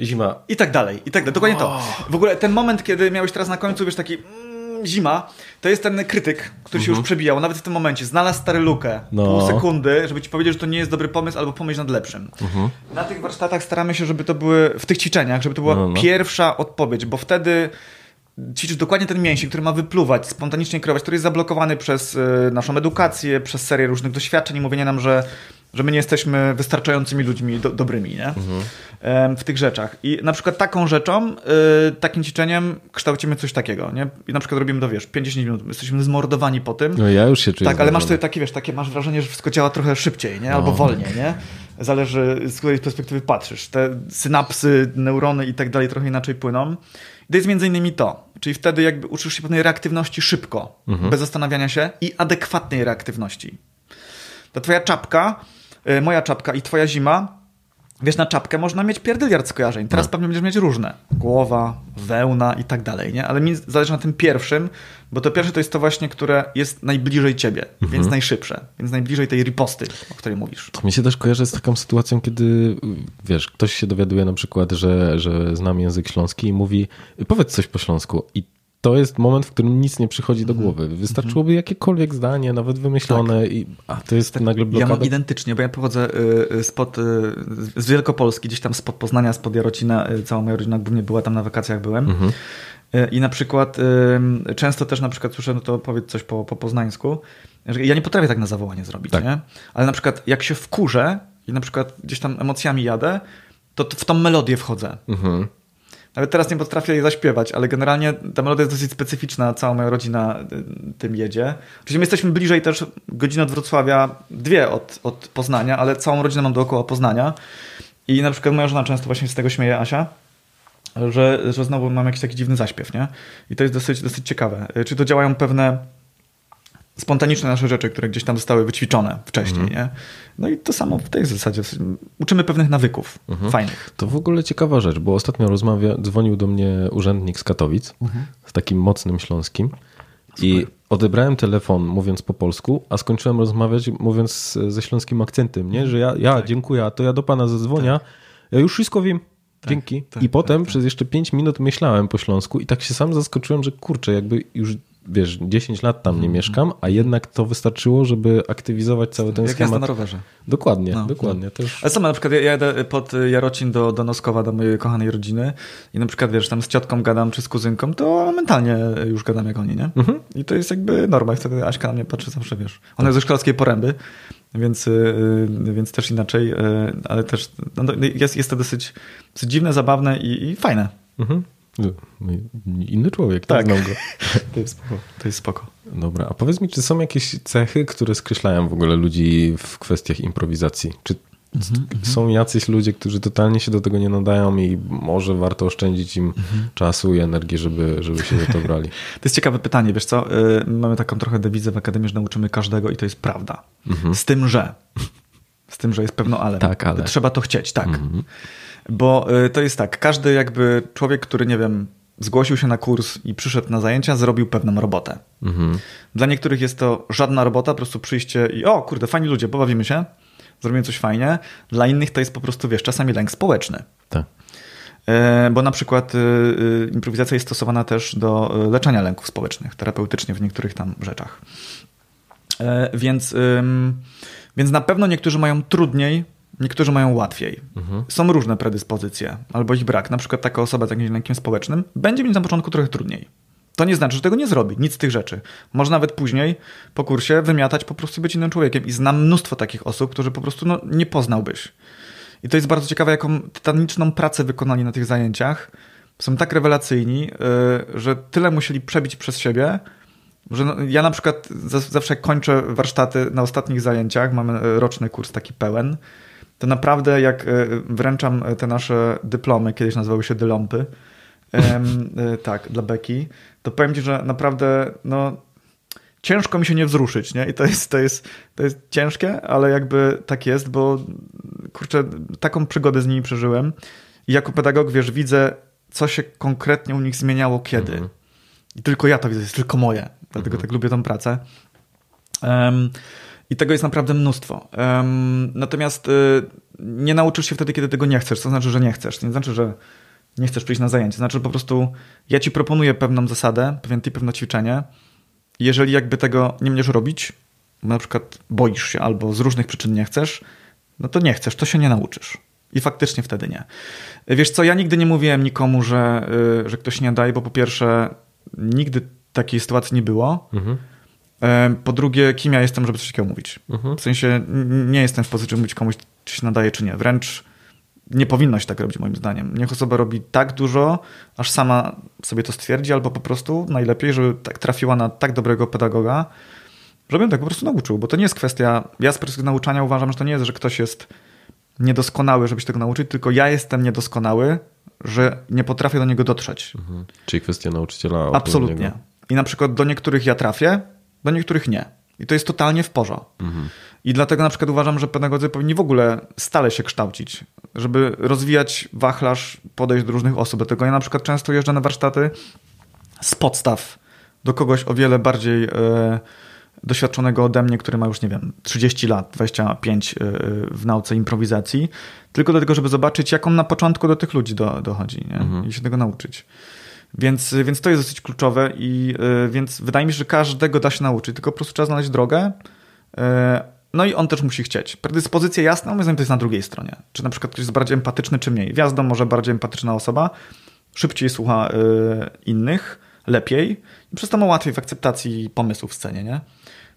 Zima. I tak dalej, i tak dalej. Dokładnie to. W ogóle ten moment, kiedy miałeś teraz na końcu, wiesz, taki mm, zima, to jest ten krytyk, który się już przebijał, nawet w tym momencie. Znalazł stary lukę, No. pół sekundy, żeby ci powiedzieć, że to nie jest dobry pomysł, albo pomyśl nad lepszym. Na tych warsztatach staramy się, żeby to były, w tych ćwiczeniach, żeby to była No, no. pierwsza odpowiedź, bo wtedy ćwiczysz dokładnie ten mięsień, który ma wypluwać, spontanicznie kreować, który jest zablokowany przez y, naszą edukację, przez serię różnych doświadczeń i mówienie nam, że, że my nie jesteśmy wystarczającymi ludźmi do, dobrymi nie? Em, w tych rzeczach. I na przykład taką rzeczą, y, takim ćwiczeniem kształcimy coś takiego. Nie? I na przykład robimy to, wiesz, 50 minut. Jesteśmy zmordowani po tym. No ja już się czuję Tak, ale masz takie, wiesz, takie masz wrażenie, że wszystko działa trochę szybciej, nie? Albo No. wolniej, nie? Zależy z której perspektywy patrzysz. Te synapsy, neurony i tak dalej trochę inaczej płyną. I to jest między innymi to. Czyli wtedy jakby uczysz się pewnej reaktywności szybko, bez zastanawiania się i adekwatnej reaktywności. Ta twoja czapka, y, moja czapka i twoja zima, wiesz, na czapkę można mieć pierdyliard skojarzeń. Teraz pewnie będziesz mieć różne. Głowa, wełna i tak dalej, nie? Ale mi zależy na tym pierwszym, bo to pierwsze to jest to właśnie, które jest najbliżej ciebie, więc najszybsze, więc najbliżej tej riposty, o której mówisz. To mi się też kojarzy z taką sytuacją, kiedy wiesz, ktoś się dowiaduje na przykład, że, że znam język śląski i mówi powiedz coś po śląsku i to jest moment, w którym nic nie przychodzi Mhm. do głowy. Wystarczyłoby jakiekolwiek zdanie, nawet wymyślone i a to jest nagle Tak. Ja blokada. mam identycznie, bo ja pochodzę y, y, spod, y, z Wielkopolski, gdzieś tam spod Poznania, spod Jarocina, cała moja rodzina głównie była tam na wakacjach byłem. Mhm. I na przykład często też na przykład słyszę, no to powiedz coś po, po poznańsku. Ja nie potrafię tak na zawołanie zrobić, Tak. nie? Ale na przykład jak się wkurzę i na przykład gdzieś tam emocjami jadę, to w tą melodię wchodzę. Mhm. Nawet teraz nie potrafię jej zaśpiewać, ale generalnie ta melodia jest dosyć specyficzna, cała moja rodzina y, tym jedzie. Oczywiście my jesteśmy bliżej też godziny od Wrocławia, dwie od, od Poznania, ale całą rodzinę mam dookoła Poznania. I na przykład moja żona często właśnie z tego śmieje, Asia, że, że znowu mam jakiś taki dziwny zaśpiew, nie? I to jest dosyć, dosyć ciekawe. Y, Czy to działają pewne spontaniczne nasze rzeczy, które gdzieś tam zostały wyćwiczone wcześniej, nie? No i to samo w tej zasadzie. Uczymy pewnych nawyków fajnych. To w ogóle ciekawa rzecz, bo ostatnio rozmawia, dzwonił do mnie urzędnik z Katowic, Mhm. z takim mocnym śląskim i odebrałem telefon mówiąc po polsku, a skończyłem rozmawiać mówiąc ze śląskim akcentem, nie? że ja, ja Tak. dziękuję, a to ja do pana zadzwonię, ja już wszystko wiem, dzięki. tak, I potem tak, tak. przez jeszcze 5 minut myślałem po śląsku i tak się sam zaskoczyłem, że kurczę, jakby już wiesz, 10 lat tam Mhm. nie mieszkam, a jednak to wystarczyło, żeby aktywizować cały ten Jak schemat. na rowerze. Dokładnie, No, dokładnie. Też... Ale sama na przykład ja jadę pod Jarocin do, do Noskowa, do mojej kochanej rodziny i na przykład wiesz, tam z ciotką gadam czy z kuzynką, to mentalnie już gadam jak oni, nie? Mhm. I to jest jakby norma. I wtedy Aśka na mnie patrzy zawsze, wiesz. Ona jest ze szklarskiej poręby, więc, y, więc też inaczej, y, ale też no, jest, jest to dosyć, dosyć dziwne, zabawne i, i fajne. Mhm. Inny człowiek, Tak. tak. znam go. To jest spoko. To jest spoko. Dobra, a powiedz mi, czy są jakieś cechy, które skreślają w ogóle ludzi w kwestiach improwizacji? Czy Mhm, są jacyś ludzie, którzy totalnie się do tego nie nadają i może warto oszczędzić im Mhm. czasu i energii, żeby, żeby się za to brali? To jest ciekawe pytanie, wiesz co? y, Mamy taką trochę dewizę w Akademii, że nauczymy każdego i to jest prawda. Z tym, że. Z tym, że jest pewno ale. Tak, ale. Trzeba to chcieć, tak. Bo y, to jest tak, każdy jakby człowiek, który nie wiem, zgłosił się na kurs i przyszedł na zajęcia, zrobił pewną robotę. Mhm. Dla niektórych jest to żadna robota, po prostu przyjście i o kurde, fajni ludzie, pobawimy się, zrobimy coś fajnie. Dla innych to jest po prostu, wiesz, czasami lęk społeczny. Tak. E, bo na przykład y, y, improwizacja jest stosowana też do leczenia lęków społecznych, terapeutycznie w niektórych tam rzeczach. E, więc, więc na pewno niektórzy mają trudniej, niektórzy mają łatwiej. Mhm. Są różne predyspozycje albo ich brak. Na przykład taka osoba z jakimś lękiem społecznym będzie mieć na początku trochę trudniej. To nie znaczy, że tego nie zrobi, nic z tych rzeczy. Może nawet później po kursie wymiatać, po prostu być innym człowiekiem. I znam mnóstwo takich osób, którzy po prostu no, nie poznałbyś. I to jest bardzo ciekawe, jaką tytaniczną pracę wykonali na tych zajęciach. Są tak rewelacyjni, yy, że tyle musieli przebić przez siebie, że no, ja na przykład zawsze kończę warsztaty na ostatnich zajęciach, mamy y, roczny kurs taki pełen, to naprawdę jak y, wręczam te nasze dyplomy, kiedyś nazywały się dylompy, y, tak, dla Beki, to powiem Ci, że naprawdę no, ciężko mi się nie wzruszyć, nie? I to jest, to jest, to jest ciężkie, ale jakby tak jest, bo kurczę, taką przygodę z nimi przeżyłem i jako pedagog, wiesz, widzę, co się konkretnie u nich zmieniało kiedy. Mm -hmm. I tylko ja to widzę, jest tylko moje. Dlatego mm -hmm. tak lubię tą pracę. Um, I tego jest naprawdę mnóstwo. Um, natomiast y, nie nauczysz się wtedy, kiedy tego nie chcesz. To znaczy, że nie chcesz. To nie znaczy, że nie chcesz przyjść na zajęcie. To znaczy, po prostu ja ci proponuję pewną zasadę, pewien typ, pewne ćwiczenie. Jeżeli jakby tego nie będziesz robić, na przykład boisz się albo z różnych przyczyn nie chcesz, no to nie chcesz, to się nie nauczysz. I faktycznie wtedy nie. Wiesz co, ja nigdy nie mówiłem nikomu, że, y, że ktoś nie daje, bo po pierwsze, nigdy takiej sytuacji nie było. Mhm. Po drugie, kim ja jestem, żeby coś takiego mówić? Mhm. W sensie nie jestem w pozycji, żeby mówić komuś, czy się nadaje, czy nie. Wręcz nie powinno się tak robić, moim zdaniem. Niech osoba robi tak dużo, aż sama sobie to stwierdzi, albo po prostu najlepiej, żeby tak trafiła na tak dobrego pedagoga, żebym tak po prostu nauczył, bo to nie jest kwestia. Ja z perspektywy nauczania uważam, że to nie jest, że ktoś jest niedoskonały, żeby się tego nauczyć, tylko ja jestem niedoskonały, że nie potrafię do niego dotrzeć. Mhm. Czyli kwestia nauczyciela. Absolutnie. I na przykład do niektórych ja trafię, do niektórych nie. I to jest totalnie w porządku. Mhm. I dlatego na przykład uważam, że pedagodzy powinni w ogóle stale się kształcić, żeby rozwijać wachlarz, podejść do różnych osób. Dlatego ja na przykład często jeżdżę na warsztaty z podstaw do kogoś o wiele bardziej. Yy, doświadczonego ode mnie, który ma już, nie wiem, 30 lat, 25 y, w nauce improwizacji, tylko do tego, żeby zobaczyć, jak on na początku do tych ludzi do, dochodzi nie? Mhm. i się tego nauczyć. Więc, więc to jest dosyć kluczowe i y, więc wydaje mi się, że każdego da się nauczyć, tylko po prostu trzeba znaleźć drogę. Y, no i on też musi chcieć. Predyspozycja jasna, moim zdaniem to jest na drugiej stronie. Czy na przykład ktoś jest bardziej empatyczny, czy mniej. Gwiazdą może bardziej empatyczna osoba, szybciej słucha innych, lepiej i przez to ma łatwiej w akceptacji pomysłów w scenie, nie?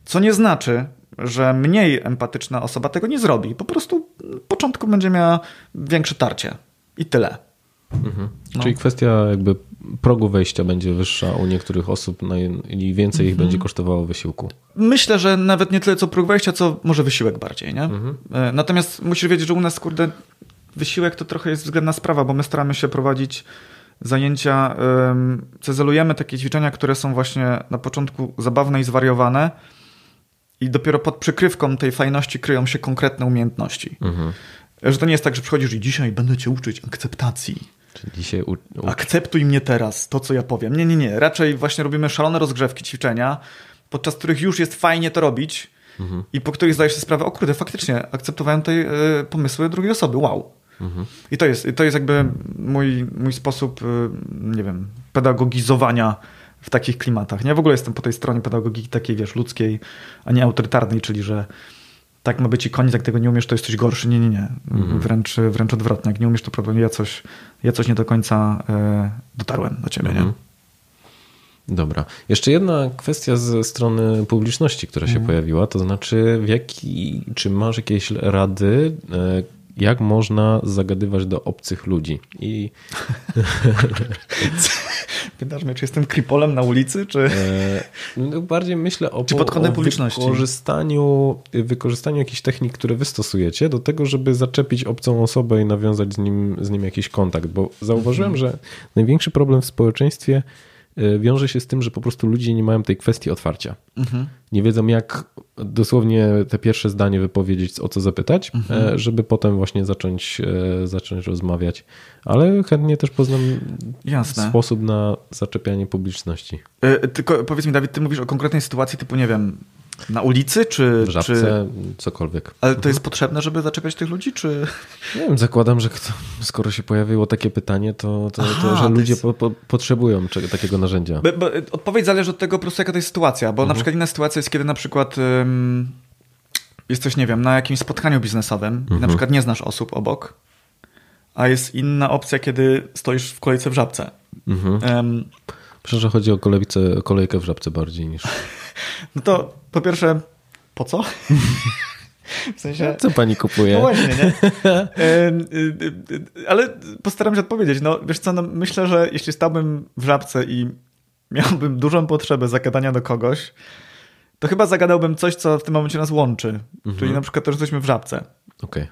Co nie znaczy, że mniej empatyczna osoba tego nie zrobi. Po prostu w początku będzie miała większe tarcie. I tyle. Mhm. No. Czyli kwestia jakby progu wejścia będzie wyższa u niektórych osób no i więcej ich mhm. będzie kosztowało wysiłku. Myślę, że nawet nie tyle co próg wejścia, co może wysiłek bardziej. Nie? Mhm. E, natomiast musisz wiedzieć, że u nas kurde wysiłek to trochę jest względna sprawa, bo my staramy się prowadzić zajęcia, cezelujemy takie ćwiczenia, które są właśnie na początku zabawne i zwariowane, i dopiero pod przykrywką tej fajności kryją się konkretne umiejętności. Mhm. Że to nie jest tak, że przychodzisz i dzisiaj będę cię uczyć akceptacji. Czyli dzisiaj u... Akceptuj mnie teraz, to co ja powiem. Nie, nie, nie. Raczej właśnie robimy szalone rozgrzewki, ćwiczenia, podczas których już jest fajnie to robić mhm. i po których zdajesz sobie sprawę, o kurde, faktycznie akceptowałem te y, pomysły drugiej osoby, wow. Mhm. I to jest, to jest jakby mój, mój sposób, y, nie wiem, pedagogizowania w takich klimatach. Nie, w ogóle jestem po tej stronie pedagogiki takiej, wiesz, ludzkiej, a nie autorytarnej, czyli że tak ma być i koniec, jak tego nie umiesz, to jesteś gorszy. Nie, nie, nie. Mhm. Wręcz, wręcz odwrotnie. Jak nie umiesz, to problem. Ja coś, ja coś nie do końca e, dotarłem do ciebie, mhm. nie? Dobra. Jeszcze jedna kwestia ze strony publiczności, która się mhm. pojawiła, to znaczy w jaki, czy masz jakieś rady, e, jak można zagadywać do obcych ludzi. I... Pytasz mnie, czy jestem kripolem na ulicy, czy... E, no bardziej myślę o, czy pod o publiczności. Wykorzystaniu, wykorzystaniu jakichś technik, które wy stosujecie do tego, żeby zaczepić obcą osobę i nawiązać z nim, z nim jakiś kontakt, bo zauważyłem, mhm. że największy problem w społeczeństwie wiąże się z tym, że po prostu ludzie nie mają tej kwestii otwarcia. Mhm. Nie wiedzą, jak dosłownie te pierwsze zdanie wypowiedzieć, o co zapytać, mhm. E, żeby potem właśnie zacząć, e, zacząć rozmawiać. Ale chętnie też poznam Jasne. sposób na zaczepianie publiczności. Tylko powiedz mi, Dawid, ty mówisz o konkretnej sytuacji typu, nie wiem, na ulicy, czy... W żabce, czy... cokolwiek. Ale to jest potrzebne, żeby zaczepiać tych ludzi, czy... Nie wiem, zakładam, że kto, skoro się pojawiło takie pytanie, to, to, Aha, to że ludzie jest... po, po, potrzebują czego, takiego narzędzia. Bo, bo odpowiedź zależy od tego po prostu, jaka to jest sytuacja, bo mhm. na przykład inna sytuacja jest, kiedy na przykład um, jesteś, nie wiem, na jakimś spotkaniu biznesowym mhm. i na mhm. przykład nie znasz osób obok, a jest inna opcja, kiedy stoisz w kolejce w żabce. Mhm. Um, Myślę, że chodzi o kolejce, kolejkę w żabce bardziej niż... No to po pierwsze, po co? W sensie... Co pani kupuje? No właśnie, nie? Ale postaram się odpowiedzieć. No, wiesz co, no, myślę, że jeśli stałbym w żabce i miałbym dużą potrzebę zagadania do kogoś, to chyba zagadałbym coś, co w tym momencie nas łączy. Mhm. Czyli na przykład to, że jesteśmy w żabce. Okay.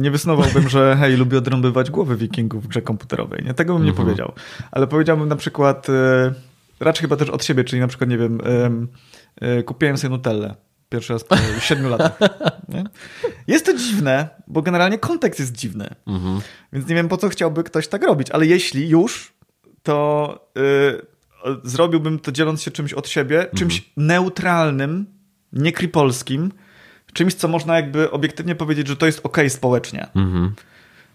Nie wysnowałbym, że hej, lubię odrąbywać głowy wikingów w grze komputerowej. Nie, tego bym mhm. nie powiedział. Ale powiedziałbym na przykład, raczej chyba też od siebie, czyli na przykład, nie wiem, kupiłem sobie Nutellę. Pierwszy raz po siedmiu latach. Nie? Jest to dziwne, bo generalnie kontekst jest dziwny. Mhm. Więc nie wiem, po co chciałby ktoś tak robić. Ale jeśli już, to yy, zrobiłbym to dzieląc się czymś od siebie, mhm. czymś neutralnym, nie kripolskim, czymś, co można jakby obiektywnie powiedzieć, że to jest ok społecznie. Mhm.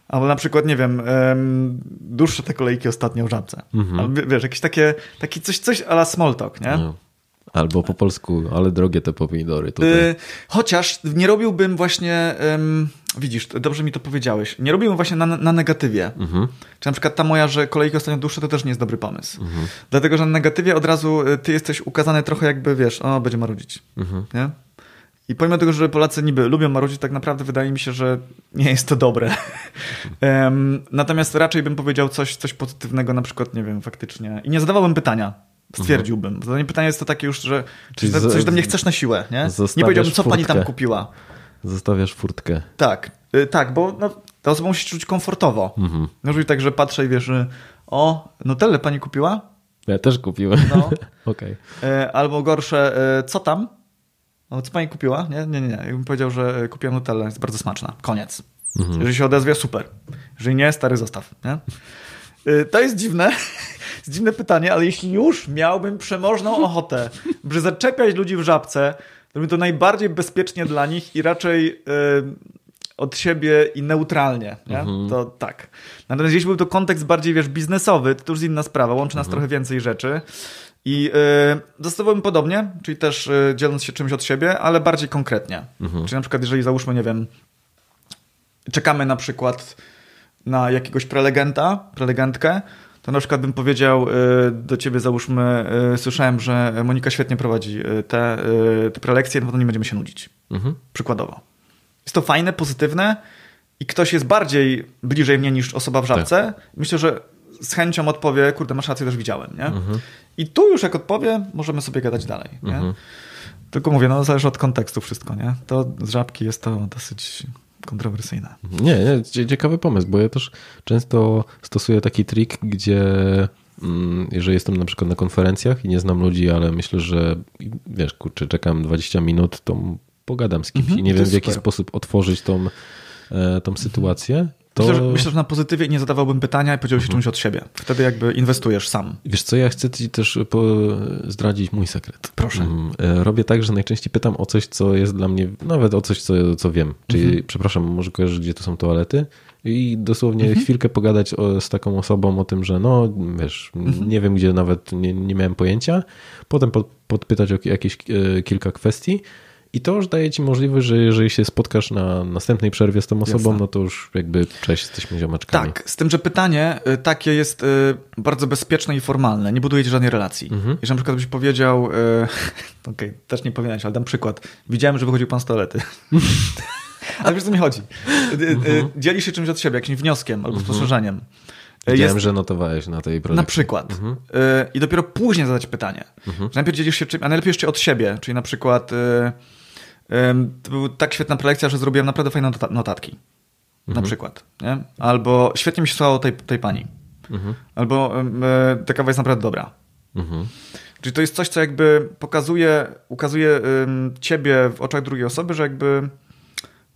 Albo na przykład, nie wiem, um, dłuższe te kolejki ostatnio w żabce. Mhm. Albo, wiesz, jakieś takie, takie coś, coś ala small talk, nie? No. Albo po polsku, ale drogie te pomidory tutaj. Yy, chociaż nie robiłbym właśnie, widzisz, dobrze mi to powiedziałeś, nie robiłbym właśnie na, na negatywie. Mhm. Czy na przykład ta moja, że kolejki ostatnio dłuższe, to też nie jest dobry pomysł. Mhm. Dlatego, że na negatywie od razu y, ty jesteś ukazany trochę jakby, wiesz, o, będzie marudzić. Mhm. Nie? I pomimo tego, że Polacy niby lubią marudzić, tak naprawdę wydaje mi się, że nie jest to dobre. um, natomiast raczej bym powiedział coś, coś pozytywnego, na przykład, nie wiem, faktycznie. I nie zadawałbym pytania. Stwierdziłbym. Zadanie pytanie jest to takie już, że Czyli coś do mnie chcesz na siłę, nie? Nie powiedziałbym, co pani tam kupiła. Zostawiasz furtkę. Tak, y, tak, bo no, ta osoba musi się czuć komfortowo. Mhm. Może tak, że patrzę i wiesz, o, Nutellę pani kupiła? Ja też kupiłem. No. okay. Albo gorsze, y, co tam? No, co pani kupiła? Nie, nie, nie. nie. Jakbym powiedział, że y, kupiłem Nutellę, jest bardzo smaczna. Koniec. Mhm. Jeżeli się odezwie, super. Jeżeli nie, stary zostaw. Nie? To jest dziwne, jest dziwne pytanie, ale jeśli już miałbym przemożną ochotę, by zaczepiać ludzi w żabce, to to najbardziej bezpiecznie dla nich i raczej yy, od siebie i neutralnie. Nie? Mhm. To tak. Natomiast jeśli był to kontekst bardziej, wiesz, biznesowy, to już inna sprawa. Łączy nas mhm. trochę więcej rzeczy. I yy, zastosowałbym podobnie, czyli też yy, dzieląc się czymś od siebie, ale bardziej konkretnie. Mhm. Czyli na przykład, jeżeli załóżmy, nie wiem, czekamy na przykład na jakiegoś prelegenta, prelegentkę, to na przykład bym powiedział y, do ciebie, załóżmy, y, słyszałem, że Monika świetnie prowadzi y, te, te prelekcje, no to nie będziemy się nudzić. Mhm. Przykładowo. Jest to fajne, pozytywne i ktoś jest bardziej bliżej mnie niż osoba w żabce. Tak. Myślę, że z chęcią odpowie, kurde, masz rację, też widziałem, nie? Mhm. I tu już jak odpowie, możemy sobie gadać dalej? Mhm. Tylko mówię, no zależy od kontekstu wszystko, nie? To z żabki jest to dosyć kontrowersyjne. Nie, nie, ciekawy pomysł, bo ja też często stosuję taki trik, gdzie mm, jeżeli jestem na przykład na konferencjach i nie znam ludzi, ale myślę, że wiesz, kurczę, czekam 20 minut, to pogadam z kimś mhm, i nie wiem w jaki super. sposób otworzyć tą, e, tą sytuację, to... Myślę, że, myślę, że na pozytywie nie zadawałbym pytania i podzielił się mhm. czymś od siebie. Wtedy jakby inwestujesz sam. Wiesz co, ja chcę ci też zdradzić mój sekret. Proszę. Mm, e, robię tak, że najczęściej pytam o coś, co jest dla mnie, nawet o coś, co, co wiem. Czyli, mhm. przepraszam, może kojarzysz, gdzie to są toalety? I dosłownie mhm. chwilkę pogadać o, z taką osobą o tym, że no, wiesz, mhm. nie wiem, gdzie nawet nie, nie miałem pojęcia. Potem pod, podpytać o jakieś e, kilka kwestii i to już daje ci możliwość, że jeżeli się spotkasz na następnej przerwie z tą osobą, Jasne. no to już jakby cześć, jesteśmy ziomeczkami. Tak, z tym, że pytanie y, takie jest y, bardzo bezpieczne i formalne. Nie buduje ci żadnej relacji. Mhm. Jeżeli na przykład byś powiedział, y, okej, okay, też nie powinieneś, ale dam przykład. Widziałem, że wychodził pan z toalety. ale wiesz, co mi chodzi. Mhm. Dzielisz się czymś od siebie, jakimś wnioskiem albo mhm. spostrzeżeniem. Widziałem, jest... że notowałeś na tej projekcie. Na przykład. Mhm. I dopiero później zadać pytanie. Mhm. Najpierw dzielisz się czym, a najlepiej jeszcze od siebie, czyli na przykład to była tak świetna prelekcja, że zrobiłem naprawdę fajne notatki. Mhm. Na przykład. Nie? Albo świetnie mi się słuchało tej, tej pani. Mhm. Albo e, ta kawa jest naprawdę dobra. Mhm. Czyli to jest coś, co jakby pokazuje, ukazuje ciebie w oczach drugiej osoby, że jakby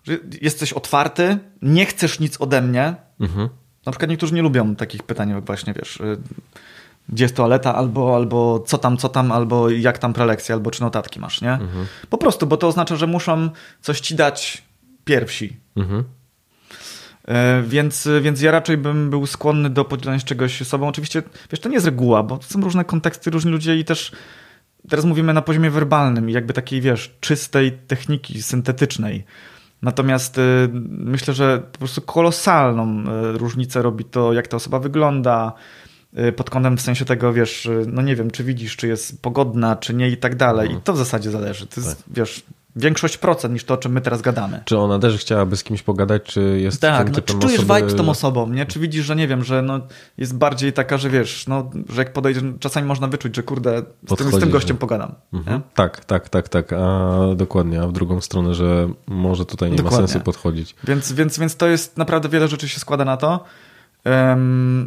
że jesteś otwarty, nie chcesz nic ode mnie. Mhm. Na przykład niektórzy nie lubią takich pytań, jak właśnie wiesz, y, gdzie jest toaleta, albo, albo co tam, co tam, albo jak tam prelekcja, albo czy notatki masz, nie? Mhm. Po prostu, bo to oznacza, że muszą coś ci dać pierwsi. Mhm. E, więc, więc ja raczej bym był skłonny do podzielenia czegoś sobą. Oczywiście, wiesz, to nie jest reguła, bo to są różne konteksty, różni ludzie i też teraz mówimy na poziomie werbalnym i jakby takiej, wiesz, czystej techniki syntetycznej. Natomiast y, myślę, że po prostu kolosalną y, różnicę robi to, jak ta osoba wygląda, pod kątem w sensie tego, wiesz, no nie wiem, czy widzisz, czy jest pogodna, czy nie i tak dalej. I to w zasadzie zależy. To jest, tak. wiesz, większość procent niż to, o czym my teraz gadamy. Czy ona też chciałaby z kimś pogadać, czy jest Tak, no, czy czujesz osoby... vibe z tą osobą, nie? Czy widzisz, że nie wiem, że no, jest bardziej taka, że wiesz, no, że jak podejdziesz, czasami można wyczuć, że kurde, z, tym, z tym gościem pogadam. Mhm. Tak, tak, tak, tak, a dokładnie, a w drugą stronę, że może tutaj nie dokładnie. ma sensu podchodzić. Więc, więc, więc to jest naprawdę wiele rzeczy się składa na to.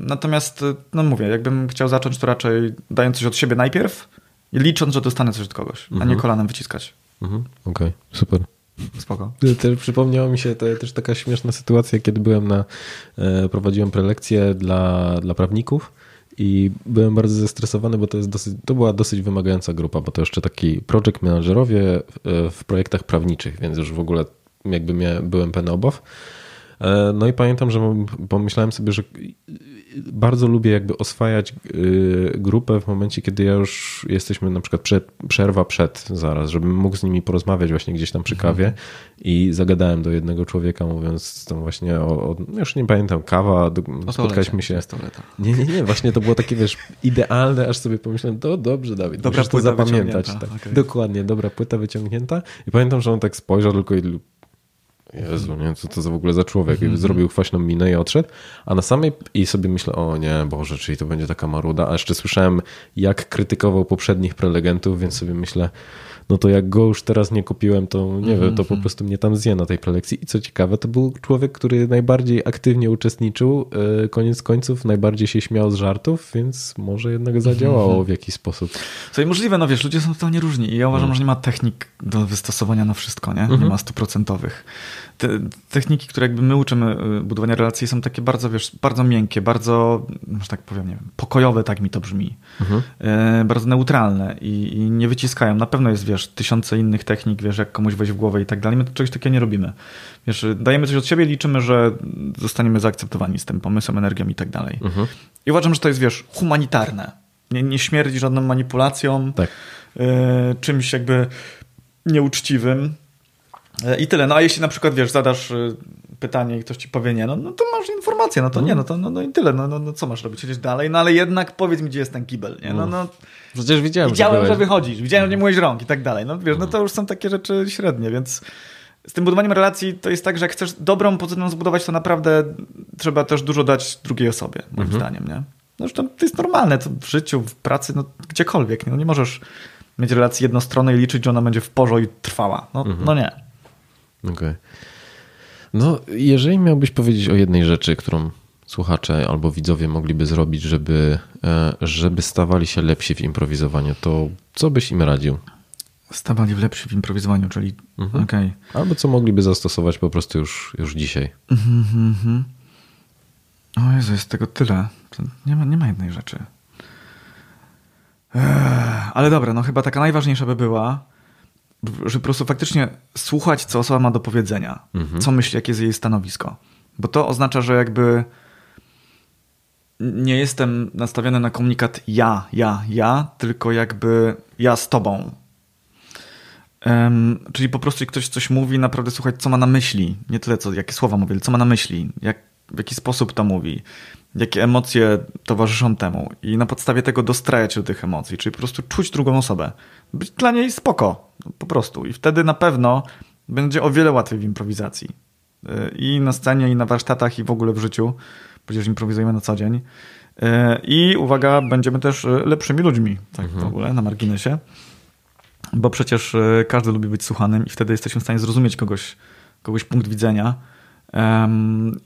Natomiast, no mówię, jakbym chciał zacząć, to raczej dając coś od siebie najpierw i licząc, że dostanę coś od kogoś, mhm. a nie mhm. kolanem wyciskać. Mhm. Okej, okay. super. Spoko. Też przypomniała mi się to, też taka śmieszna sytuacja, kiedy byłem na, e, prowadziłem prelekcje dla, dla prawników i byłem bardzo zestresowany, bo to, jest dosyć, to była dosyć wymagająca grupa, bo to jeszcze taki project managerowie w, w projektach prawniczych, więc już w ogóle jakby miałem, byłem pełny obaw. E, no i pamiętam, że pomyślałem sobie, że bardzo lubię jakby oswajać y, grupę w momencie, kiedy ja już jesteśmy na przykład przed, przerwa przed zaraz, żebym mógł z nimi porozmawiać właśnie gdzieś tam przy mhm. kawie i zagadałem do jednego człowieka mówiąc tam właśnie o, o już nie pamiętam, kawa, o spotkaliśmy się. Nie, nie, nie, właśnie to było takie wiesz idealne, aż sobie pomyślałem, to dobrze Dawid, dobra musisz to zapamiętać. Tak. Okay. Dokładnie, dobra płyta wyciągnięta i pamiętam, że on tak spojrzał tylko i Jezu, nie, co to za w ogóle za człowiek. Mm -hmm. Zrobił kwaśną minę i odszedł, a na samej i sobie myślę, o nie, Boże, czyli to będzie taka maruda, a jeszcze słyszałem, jak krytykował poprzednich prelegentów, więc sobie myślę, no to jak go już teraz nie kupiłem, to nie mm -hmm. wiem, to po mhm. prostu mnie tam zje na tej prelekcji. I co ciekawe, to był człowiek, który najbardziej aktywnie uczestniczył, e, koniec końców najbardziej się śmiał z żartów, więc może jednak zadziałało mm -hmm. w jakiś sposób. Co możliwe, no wiesz, ludzie są totalnie różni i ja uważam, mm. że nie ma technik do wystosowania na wszystko, nie? Nie mhm. ma stuprocentowych te techniki, które jakby my uczymy y, budowania relacji są takie bardzo, wiesz, bardzo miękkie, bardzo, że tak powiem, nie wiem, pokojowe, tak mi to brzmi. Mhm. E, bardzo neutralne i, i, nie wyciskają. Na pewno jest, wiesz, tysiące innych technik, wiesz, jak komuś wejść w głowę i tak dalej. My to czegoś takiego nie robimy. Wiesz, dajemy coś od siebie, liczymy, że zostaniemy zaakceptowani z tym pomysłem, energią i tak dalej. Mhm. I uważam, że to jest, wiesz, humanitarne. Nie, nie śmierdzi żadną manipulacją, tak. e, czymś jakby nieuczciwym E, I tyle. No a jeśli na przykład, wiesz, zadasz e, pytanie i ktoś ci powie nie, no, no to masz informację, no to nie, no to no, no i tyle, no, no, no co masz robić, siedzieć dalej, no ale jednak powiedz mi, gdzie jest ten kibel, nie, no, no. Przecież widziałem, widziałem że, że wychodzisz, widziałem, że nie myłeś rąk i tak dalej, no wiesz, no to już są takie rzeczy średnie, więc z tym budowaniem relacji to jest tak, że jak chcesz dobrą pozycję zbudować, to naprawdę trzeba też dużo dać drugiej osobie, moim mhm. zdaniem, nie. No to, to jest normalne, to w życiu, w pracy, no gdziekolwiek, nie, no nie możesz mieć relacji jednostronnej i liczyć, że ona będzie w porze i trwała, no, mhm. no nie. Okej. Okay. No, jeżeli miałbyś powiedzieć o jednej rzeczy, którą słuchacze albo widzowie mogliby zrobić, żeby, e, żeby stawali się lepsi w improwizowaniu, to co byś im radził? Stawali w lepsi w improwizowaniu, czyli mhm. Okay. Albo co mogliby zastosować po prostu już, już dzisiaj. Mhm, mhm. O Jezu, jest tego tyle. Nie ma, nie ma jednej rzeczy. Eee, ale dobra, no chyba taka najważniejsza by była, że po prostu faktycznie słuchać, co osoba ma do powiedzenia, mhm. co myśli, jakie jest jej stanowisko. Bo to oznacza, że jakby nie jestem nastawiony na komunikat ja, ja, ja, tylko jakby ja z tobą. Um, czyli po prostu, jak ktoś coś mówi, naprawdę słuchać, co ma na myśli. Nie tyle, co, jakie słowa mówi, ale co ma na myśli, jak, w jaki sposób to mówi, jakie emocje towarzyszą temu. I na podstawie tego dostrajać do tych emocji, czyli po prostu czuć drugą osobę. Być dla niej spoko, po prostu. I wtedy na pewno będzie o wiele łatwiej w improwizacji. Y, I na scenie, i na warsztatach, i w ogóle w życiu, przecież improwizujemy na co dzień. Y, I uwaga, będziemy też lepszymi ludźmi, tak mhm. w ogóle, na marginesie. Bo przecież y, każdy lubi być słuchanym i wtedy jesteśmy w stanie zrozumieć kogoś, kogoś punkt widzenia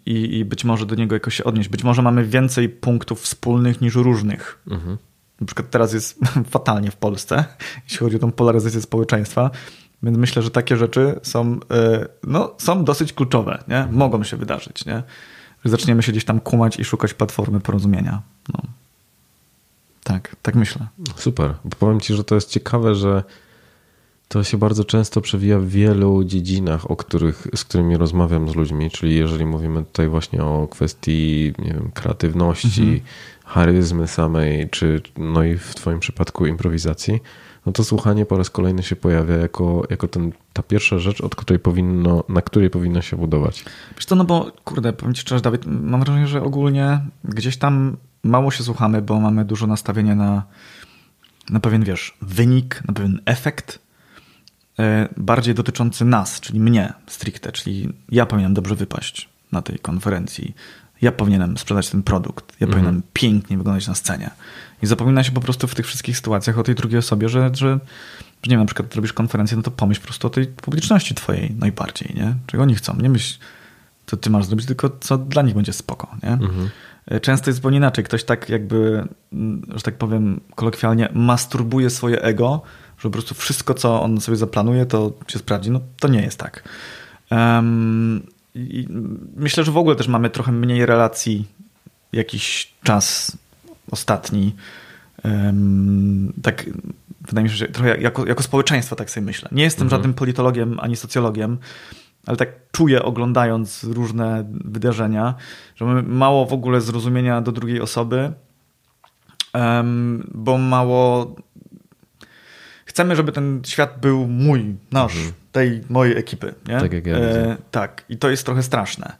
i, i, być może do niego jakoś się odnieść. Być może mamy więcej punktów wspólnych niż różnych. Mhm. na przykład teraz jest fatalnie w Polsce, jeśli chodzi o tą polaryzację społeczeństwa, więc myślę, że takie rzeczy są, e, no, są dosyć kluczowe, nie? mogą się wydarzyć. Nie? Że zaczniemy się gdzieś tam kumać i szukać platformy porozumienia. No. Tak, tak myślę. Super. Bo powiem ci, że to jest ciekawe, że to się bardzo często przewija w wielu dziedzinach, o których, z którymi rozmawiam z ludźmi, czyli jeżeli mówimy tutaj właśnie o kwestii nie wiem, kreatywności, mhm. charyzmy samej, czy no i w twoim przypadku improwizacji, no to słuchanie po raz kolejny się pojawia jako, jako ten, ta pierwsza rzecz, od której powinno, na której powinno się budować. Wiesz to, no bo kurde, powiem ci szczerze, Dawid, mam wrażenie, że ogólnie gdzieś tam mało się słuchamy, bo mamy dużo nastawienia na, na pewien, wiesz, wynik, na pewien efekt, bardziej dotyczący nas, czyli mnie stricte, czyli ja powinienem dobrze wypaść na tej konferencji, ja powinienem sprzedać ten produkt, ja mhm. powinienem pięknie wyglądać na scenie. I zapomina się po prostu w tych wszystkich sytuacjach o tej drugiej osobie, że, że, że nie wiem, na przykład robisz konferencję, no to pomyśl po prostu o tej publiczności twojej najbardziej, nie? Czego oni chcą. Nie myśl, co ty masz zrobić, tylko co dla nich będzie spoko, nie? Mhm. E, często jest zupełnie inaczej. Ktoś tak jakby, mm, że tak powiem kolokwialnie, masturbuje swoje ego, że po prostu wszystko, co on sobie zaplanuje, to się sprawdzi. No to nie jest tak. Um, myślę, że w ogóle też mamy trochę mniej relacji jakiś czas ostatni. Um, tak wydaje mi się, że trochę jako, jako społeczeństwo tak sobie myślę. Nie jestem mhm. żadnym politologiem ani socjologiem, ale tak czuję oglądając różne wydarzenia, że mamy mało w ogóle zrozumienia do drugiej osoby, um, bo mało chcemy, żeby ten świat był mój, nasz, mhm. tej mojej ekipy. Nie? Tak jak ja e, Tak, i to jest trochę straszne.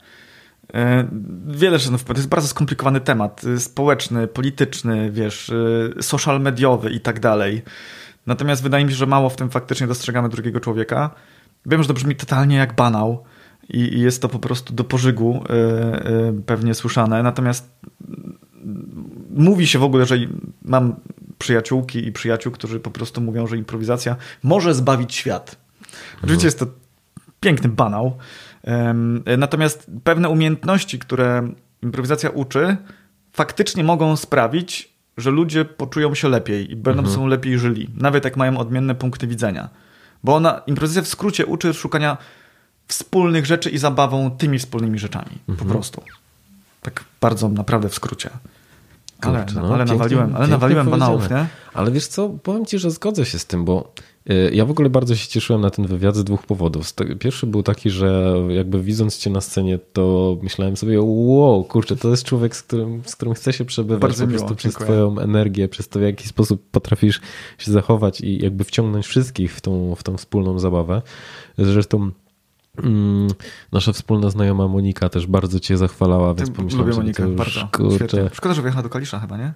E, wiele rzeczy, no, to jest bardzo skomplikowany temat, y, społeczny, polityczny, wiesz, y, social mediowy i tak dalej. Natomiast wydaje mi się, że mało w tym faktycznie dostrzegamy drugiego człowieka. Wiem, że to brzmi totalnie jak banał i, i jest to po prostu do pożygu yy, pewnie słyszane. Natomiast mówi się w ogóle, że mam przyjaciółki i przyjaciół, którzy po prostu mówią, że improwizacja może zbawić świat. Oczywiście jest to piękny banał. Natomiast pewne umiejętności, które improwizacja uczy, faktycznie mogą sprawić, że ludzie poczują się lepiej i będą mhm. są lepiej żyli, nawet jak mają odmienne punkty widzenia. Bo ona, improwizacja w skrócie uczy szukania wspólnych rzeczy i zabawą tymi wspólnymi rzeczami. Mhm. Po prostu. Tak bardzo naprawdę w skrócie. Ale, Kurczę, no, ale nawaliłem, ale nawaliłem banałów, nie? Ale wiesz co, powiem ci, że zgodzę się z tym, bo y, ja w ogóle bardzo się cieszyłem na ten wywiad z dwóch powodów. Pierwszy był taki, że jakby widząc cię na scenie, to myślałem sobie, wow, kurczę, to jest człowiek, z którym, z którym chce się przebywać bardzo po prostu miło, przez twoją energię, przez to w jaki sposób potrafisz się zachować i jakby wciągnąć wszystkich w tą, w tą wspólną zabawę. Zresztą nasza wspólna znajoma Monika też bardzo cię zachwalała, więc pomyślałem Lubię Monikę, bardzo. Kurczę... Szkoda, że wyjechała do Kalisza chyba, nie?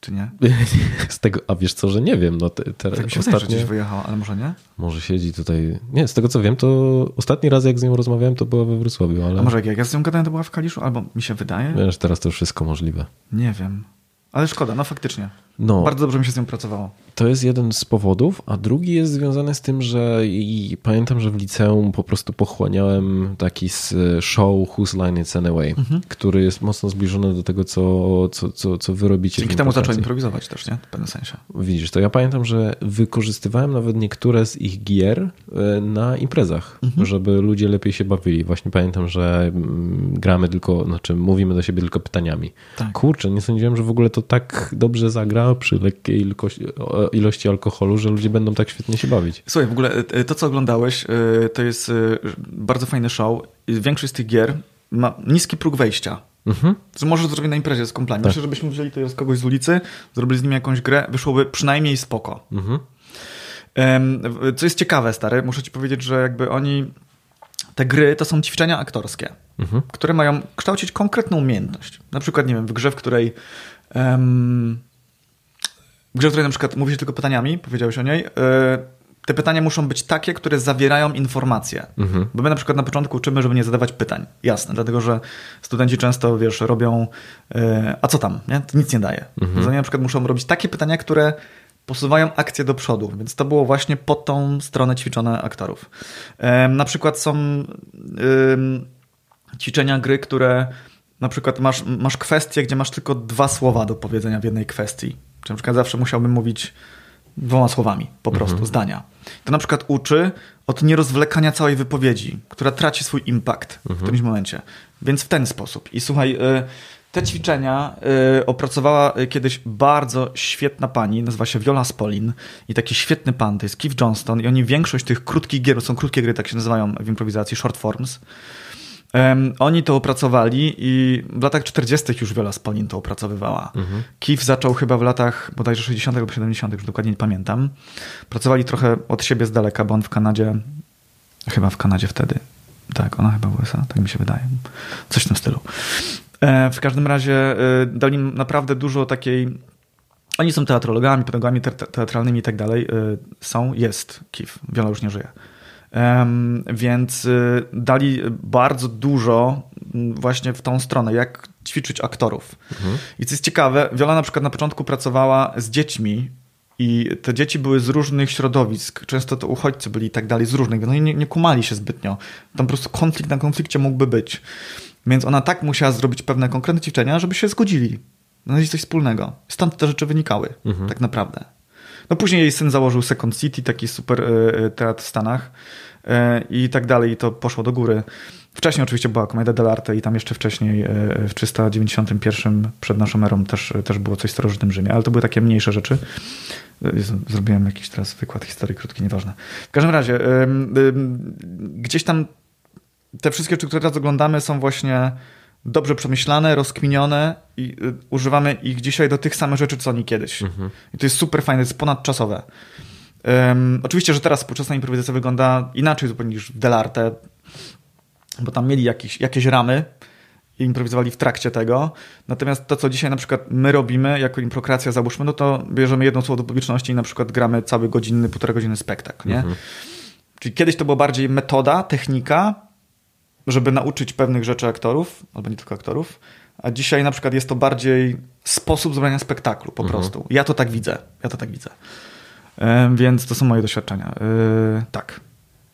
Czy nie? z tego, a wiesz co, że nie wiem. No, te, te, tak mi się ostatnio... wydaje, że wyjechała, ale może nie? Może siedzi tutaj. Nie, z tego co wiem, to ostatni raz jak z nią rozmawiałem, to była we Wrocławiu, ale... A może jak ja z nią gadałem, to była w Kaliszu? Albo mi się wydaje? Wiesz, teraz to już wszystko możliwe. Nie wiem. Ale szkoda, no faktycznie. No, Bardzo dobrze mi się z nią pracowało. To jest jeden z powodów, a drugi jest związany z tym, że i pamiętam, że w liceum po prostu pochłaniałem taki show Whose Line It's Anyway, mhm. który jest mocno zbliżony do tego, co, co, co, co wy robicie. Dzięki temu zacząłem improwizować też, nie? W pewnym sensie. Widzisz, to ja pamiętam, że wykorzystywałem nawet niektóre z ich gier e, na imprezach, mhm. żeby ludzie lepiej się bawili. Właśnie pamiętam, że mm, gramy tylko, znaczy mówimy do siebie tylko pytaniami. Tak. Kurczę, nie sądziłem, że w ogóle to tak dobrze zagra przy lekkiej ilości, ilości alkoholu, że ludzie będą tak świetnie się bawić. Słuchaj, w ogóle e, to, co oglądałeś, e, to jest e, bardzo fajny show. Większość z tych gier ma niski próg wejścia. Mhm. Możesz zrobić na imprezie z kumplami. Tak. Myślę, żebyśmy wzięli to z kogoś z ulicy, zrobili z nim jakąś grę, wyszłoby przynajmniej spoko. Mhm. Co jest ciekawe, stary, muszę ci powiedzieć, że jakby oni te gry to są ćwiczenia aktorskie, mhm. które mają kształcić konkretną umiejętność. Na przykład, nie wiem, w grze, w której um, grze, w której na przykład mówi się tylko pytaniami, powiedziałeś o niej, e, te pytania muszą być takie, które zawierają informacje. Mhm. Bo my na przykład na początku uczymy, żeby nie zadawać pytań. Jasne, dlatego że studenci często, wiesz, robią e, a co tam, nie? To nic nie daje. Mhm. Oni na przykład muszą robić takie pytania, które posuwają akcję do przodu, więc to było właśnie pod tą stronę ćwiczone aktorów. E, na przykład są ćwiczenia gry, które na przykład masz, masz kwestię, gdzie masz tylko dwa słowa do powiedzenia w jednej kwestii Czy na przykład zawsze musiałbym mówić dwoma słowami, po prostu, mhm. zdania. To na przykład uczy od nierozwlekania całej wypowiedzi, która traci swój impact mhm. w którymś momencie. Więc w ten sposób. I słuchaj, y, te ćwiczenia y, opracowała kiedyś bardzo świetna pani, nazywa się Viola Spolin i taki świetny pan, to jest Keith Johnston i oni większość tych krótkich gier, są krótkie gry, tak się nazywają w improwizacji, short forms, Um, oni to opracowali i w latach 40. już Viola Spolin to opracowywała. Mhm. Keith zaczął chyba w latach bodajże 60. lub 70., już dokładnie nie pamiętam. Pracowali trochę od siebie z daleka, bo on w Kanadzie, chyba w Kanadzie wtedy. Tak, ona chyba w USA, tak mi się wydaje. Coś w tym stylu. E, w każdym razie e, dali naprawdę dużo takiej. Oni są teatrologami, pedagogami teatralnymi i tak dalej. E, są, jest Keith. Wiola już nie żyje. Więc y, dali bardzo dużo właśnie w tą stronę, jak ćwiczyć aktorów. Mhm. I co jest ciekawe, Wiola na przykład na początku pracowała z dziećmi i te dzieci były z różnych środowisk, często to uchodźcy byli i tak dalej, z różnych, no i nie, nie kumali się zbytnio. Tam po prostu konflikt na konflikcie mógłby być. Więc ona tak musiała zrobić pewne konkretne ćwiczenia, żeby się zgodzili. Znaleźć coś wspólnego. Stąd te rzeczy wynikały, mhm. tak naprawdę. No później jej syn założył Second City, taki super e, e, teatr w Stanach e, i tak dalej i to poszło do góry. Wcześniej oczywiście była Komedia dell'arte i tam jeszcze wcześniej w 391 przed naszą erą też, też było coś w starożytnym Rzymie, ale to były takie mniejsze rzeczy. Zrobiłem jakiś teraz wykład historii krótki, nieważne. W każdym razie gdzieś tam te wszystkie rzeczy, które teraz oglądamy są właśnie dobrze przemyślane, rozkminione i y, używamy ich dzisiaj do tych samych rzeczy, co oni kiedyś. Mhm. I to jest super fajne, to jest ponadczasowe. Um, oczywiście, że teraz współczesna improwizacja wygląda inaczej zupełnie niż w Delarte, bo tam mieli jakieś, jakieś ramy i improwizowali w trakcie tego. Natomiast to, co dzisiaj na przykład my robimy jako improkracja, załóżmy, no to bierzemy jedno słowo do publiczności i na przykład gramy cały godzinny, półtora godziny spektakl, nie? Mhm. Czyli kiedyś to była bardziej metoda, technika, żeby nauczyć pewnych rzeczy aktorów, albo nie tylko aktorów, a dzisiaj na przykład jest to bardziej sposób zrobienia spektaklu po mhm. prostu. Ja to tak widzę. Ja to tak widzę. Więc to są moje doświadczenia. E, tak.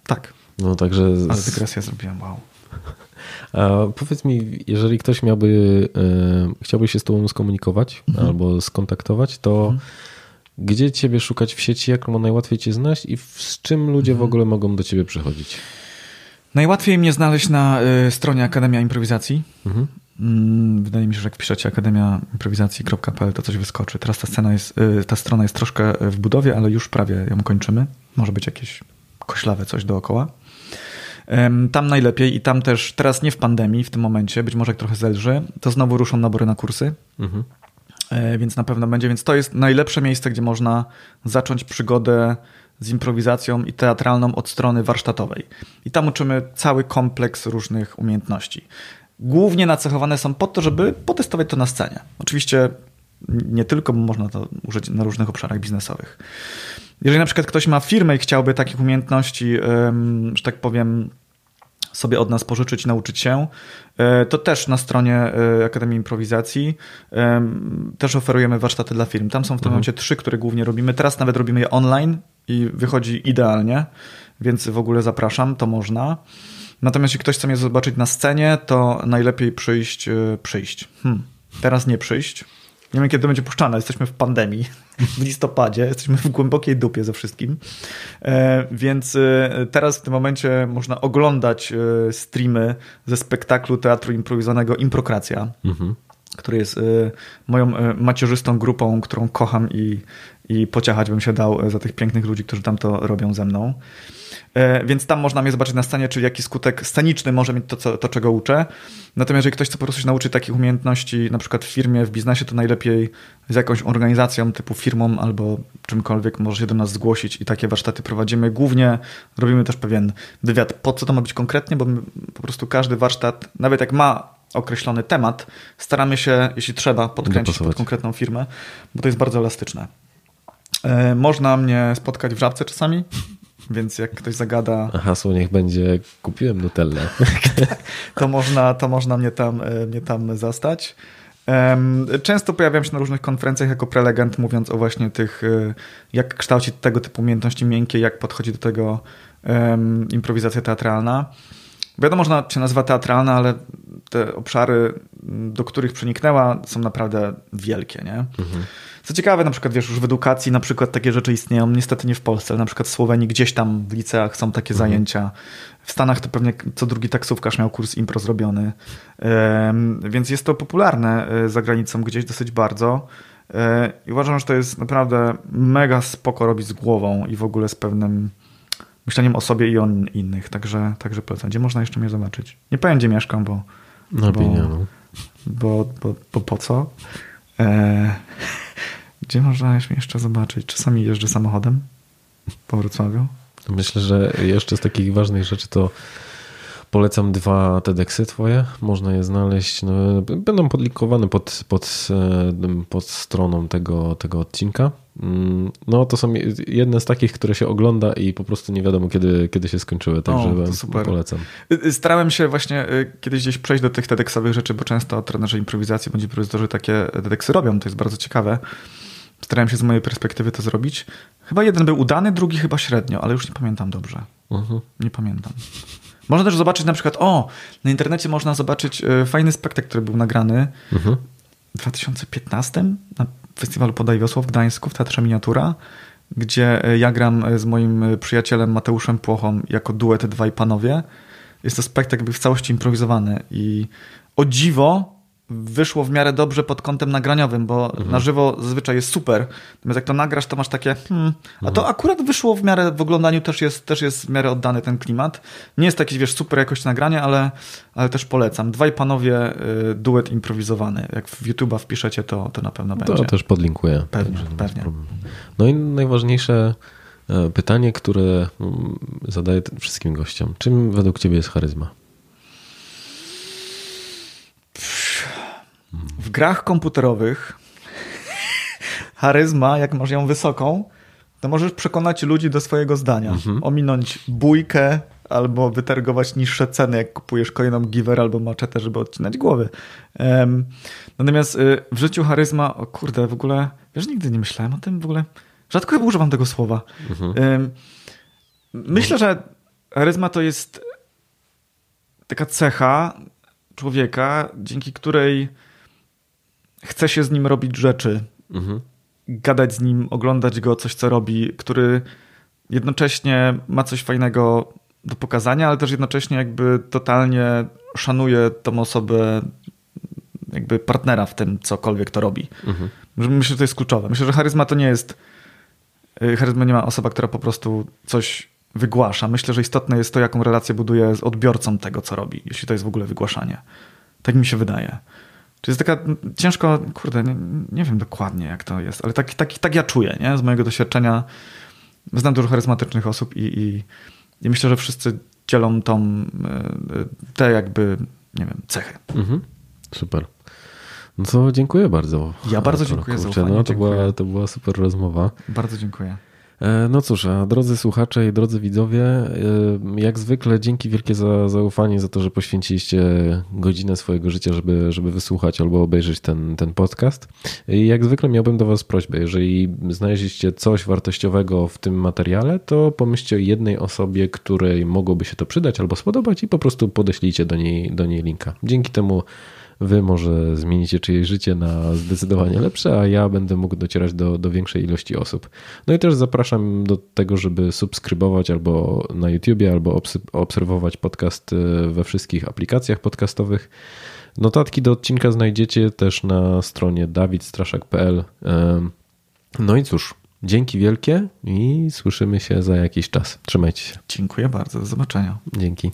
Tak. No także... Ale dygresję zrobiłem, wow. A powiedz mi, jeżeli ktoś miałby, e, chciałby się z tobą skomunikować mhm. albo skontaktować, to mhm. gdzie ciebie szukać w sieci, jak najłatwiej cię znaleźć i z czym ludzie w mhm. ogóle mogą do ciebie przychodzić? Najłatwiej mnie znaleźć na y, stronie Akademia Improwizacji. Mhm. Mm, wydaje mi się, że jak piszecie akademiaimprowizacji.pl to coś wyskoczy. Teraz ta, scena jest, y, ta strona jest troszkę w budowie, ale już prawie ją kończymy. Może być jakieś koślawe coś dookoła. Tam najlepiej i tam też, teraz nie w pandemii, w tym momencie, być może jak trochę zelży, to znowu ruszą nabory na kursy. Mhm. E, więc na pewno będzie. Więc to jest najlepsze miejsce, gdzie można zacząć przygodę z improwizacją i teatralną od strony warsztatowej. I tam uczymy cały kompleks różnych umiejętności. Głównie nacechowane są po to, żeby potestować to na scenie. Oczywiście nie tylko, bo można to użyć na różnych obszarach biznesowych. Jeżeli na przykład ktoś ma firmę i chciałby takich umiejętności, że tak powiem, sobie od nas pożyczyć, nauczyć się, e, to też na stronie e, Akademii Improwizacji też oferujemy warsztaty dla firm. Tam są w tym mhm. momencie trzy, które głównie robimy. Teraz nawet robimy je online i wychodzi idealnie, więc w ogóle zapraszam, to można. Natomiast jeśli ktoś chce mnie zobaczyć na scenie, to najlepiej przyjść, e, przyjść. Hmm. Teraz nie przyjść, nie wiem, kiedy będzie puszczane. Jesteśmy w pandemii, w listopadzie, jesteśmy w głębokiej dupie ze wszystkim. E, więc e, teraz w tym momencie można oglądać streamy ze spektaklu teatru improwizowanego Improkracja, mhm. Który jest moją macierzystą grupą, którą kocham i, i pociachać bym się dał za tych pięknych ludzi, którzy tam to robią ze mną. E, więc tam można mnie zobaczyć na scenie, czy jaki skutek sceniczny może mieć to, co, to czego uczę. Natomiast jeżeli ktoś chce po prostu się nauczyć takich umiejętności, na przykład w firmie, w biznesie, to najlepiej z jakąś organizacją typu firmą albo czymkolwiek może się do nas zgłosić i takie warsztaty prowadzimy. Głównie robimy też pewien wywiad, po co to ma być konkretnie, bo po prostu każdy warsztat, nawet jak ma określony temat, staramy się, jeśli trzeba, podkręcić pod konkretną firmę, bo to jest bardzo elastyczne. E, można mnie spotkać w żabce czasami, więc jak ktoś zagada... A hasło niech będzie kupiłem Nutellę. to, można, to można mnie tam, e, mnie tam zastać. Często pojawiam się na różnych konferencjach jako prelegent, mówiąc o właśnie tych, e, jak kształcić tego typu umiejętności miękkie, jak podchodzi do tego um, improwizacja teatralna. Wiadomo, że ona się nazywa teatralna, ale te obszary do których przeniknęła, są naprawdę wielkie. Nie? Mhm. Co ciekawe, na przykład wiesz, już w edukacji na przykład takie rzeczy istnieją, niestety nie w Polsce, ale na przykład w Słowenii gdzieś tam w liceach są takie mhm. zajęcia. W Stanach to pewnie co drugi taksówkarz miał kurs impro zrobiony. Więc jest to popularne e, za granicą gdzieś dosyć bardzo. E, I uważam, że to jest naprawdę mega spoko robić z głową i w ogóle z pewnym myśleniem o sobie i o innych. Także, także polecam. Gdzie można jeszcze mnie zobaczyć? Nie powiem, gdzie mieszkam, bo... Na bo, bo, bo, bo, bo po co? E, gdzie można mnie jeszcze zobaczyć? Czasami jeżdżę samochodem po Wrocławiu. Myślę, że jeszcze z takich ważnych rzeczy to Polecam dwa TEDxy twoje, można je znaleźć. No, będą podlinkowane pod, pod, e, pod stroną tego, tego odcinka. Mm, no to są jedne z takich, które się ogląda i po prostu nie wiadomo kiedy, kiedy się skończyły, także o, polecam. Y, y, starałem się właśnie y, kiedyś gdzieś przejść do tych TEDxowych rzeczy, bo często trenerzy improwizacji bądź improwizorzy takie TEDxy robią, to jest bardzo ciekawe. Starałem się z mojej perspektywy to zrobić. Chyba jeden był udany, drugi chyba średnio, ale już nie pamiętam dobrze. Uh mhm. -huh. Nie pamiętam. Można też zobaczyć na przykład, o, na internecie można zobaczyć e, fajny spektakl, który był nagrany mhm. w 2015 na festiwalu Podaj Wiosło w Gdańsku w Teatrze Miniatura, gdzie e, ja gram e, z moim przyjacielem Mateuszem Płochą jako duet Dwaj Panowie. Jest to spektakl w całości improwizowany i o dziwo wyszło w miarę dobrze pod kątem nagraniowym, bo mhm. na żywo zazwyczaj jest super. Natomiast jak to nagrasz, to masz takie, hmm, a to mhm. akurat wyszło w miarę, w oglądaniu też jest, też jest w miarę oddany ten klimat. Nie jest jakiś, wiesz, super jakość nagrania, ale, ale też polecam. Dwaj panowie, y, duet improwizowany. Jak w YouTube'a wpiszecie, to, to na pewno będzie. To też podlinkuję. Pewnie, pewnie. No i najważniejsze e, pytanie, które mm, zadaję wszystkim gościom. Czym według ciebie jest charyzma? W grach komputerowych charyzma, jak masz ją wysoką, to możesz przekonać ludzi do swojego zdania. Mhm. Ominąć bójkę albo wytargować niższe ceny, jak kupujesz kolejną giver albo maczetę, żeby odcinać głowy. Um, natomiast y, w życiu charyzma, o kurde, w ogóle, wiesz, nigdy nie myślałem o tym w ogóle. Rzadko używam tego słowa. Mhm. Um, myślę, że charyzma to jest taka cecha człowieka, dzięki której chce się z nim robić rzeczy, mhm. gadać z nim, oglądać go, coś co robi, który jednocześnie ma coś fajnego do pokazania, ale też jednocześnie jakby totalnie szanuje tą osobę, jakby partnera w tym, cokolwiek to robi. Mhm. Myślę, że to jest kluczowe. Myślę, że charyzma to nie jest. Y, charyzma nie ma osoba, która po prostu coś wygłasza. Myślę, że istotne jest to, jaką relację buduje z odbiorcą tego, co robi, jeśli to jest w ogóle wygłaszanie. Tak mi się wydaje. Czy jest taka ciężko, kurde, nie, nie, wiem dokładnie jak to jest, ale tak, tak, tak ja czuję, nie? Z mojego doświadczenia znam dużo charyzmatycznych osób i, i, i myślę, że wszyscy dzielą tą, e, te jakby, nie wiem, cechy. Mhm. Super. No to dziękuję bardzo. Ja bardzo dziękuję Kurczę, za uwagę. No, to, była, to była super rozmowa. Bardzo dziękuję. E, no cóż, a drodzy słuchacze i drodzy widzowie, e, jak zwykle dzięki wielkie za zaufanie, za to, że poświęciliście godzinę swojego życia, żeby, żeby wysłuchać albo obejrzeć ten, ten podcast. I jak zwykle miałbym do Was prośbę, jeżeli znaleźliście coś wartościowego w tym materiale, to pomyślcie o jednej osobie, której mogłoby się to przydać albo spodobać i po prostu podeślijcie do niej, do niej linka. Dzięki temu Wy może zmienicie czyjeś życie na zdecydowanie lepsze, a ja będę mógł docierać do, do większej ilości osób. No i też zapraszam do tego, żeby subskrybować albo na YouTubie, albo obserwować podcast e, we wszystkich aplikacjach podcastowych. Notatki do odcinka znajdziecie też na stronie dawidstraszak.pl. No i cóż, dzięki wielkie i słyszymy się za jakiś czas. Trzymajcie się. Dziękuję bardzo. Do zobaczenia. Dzięki.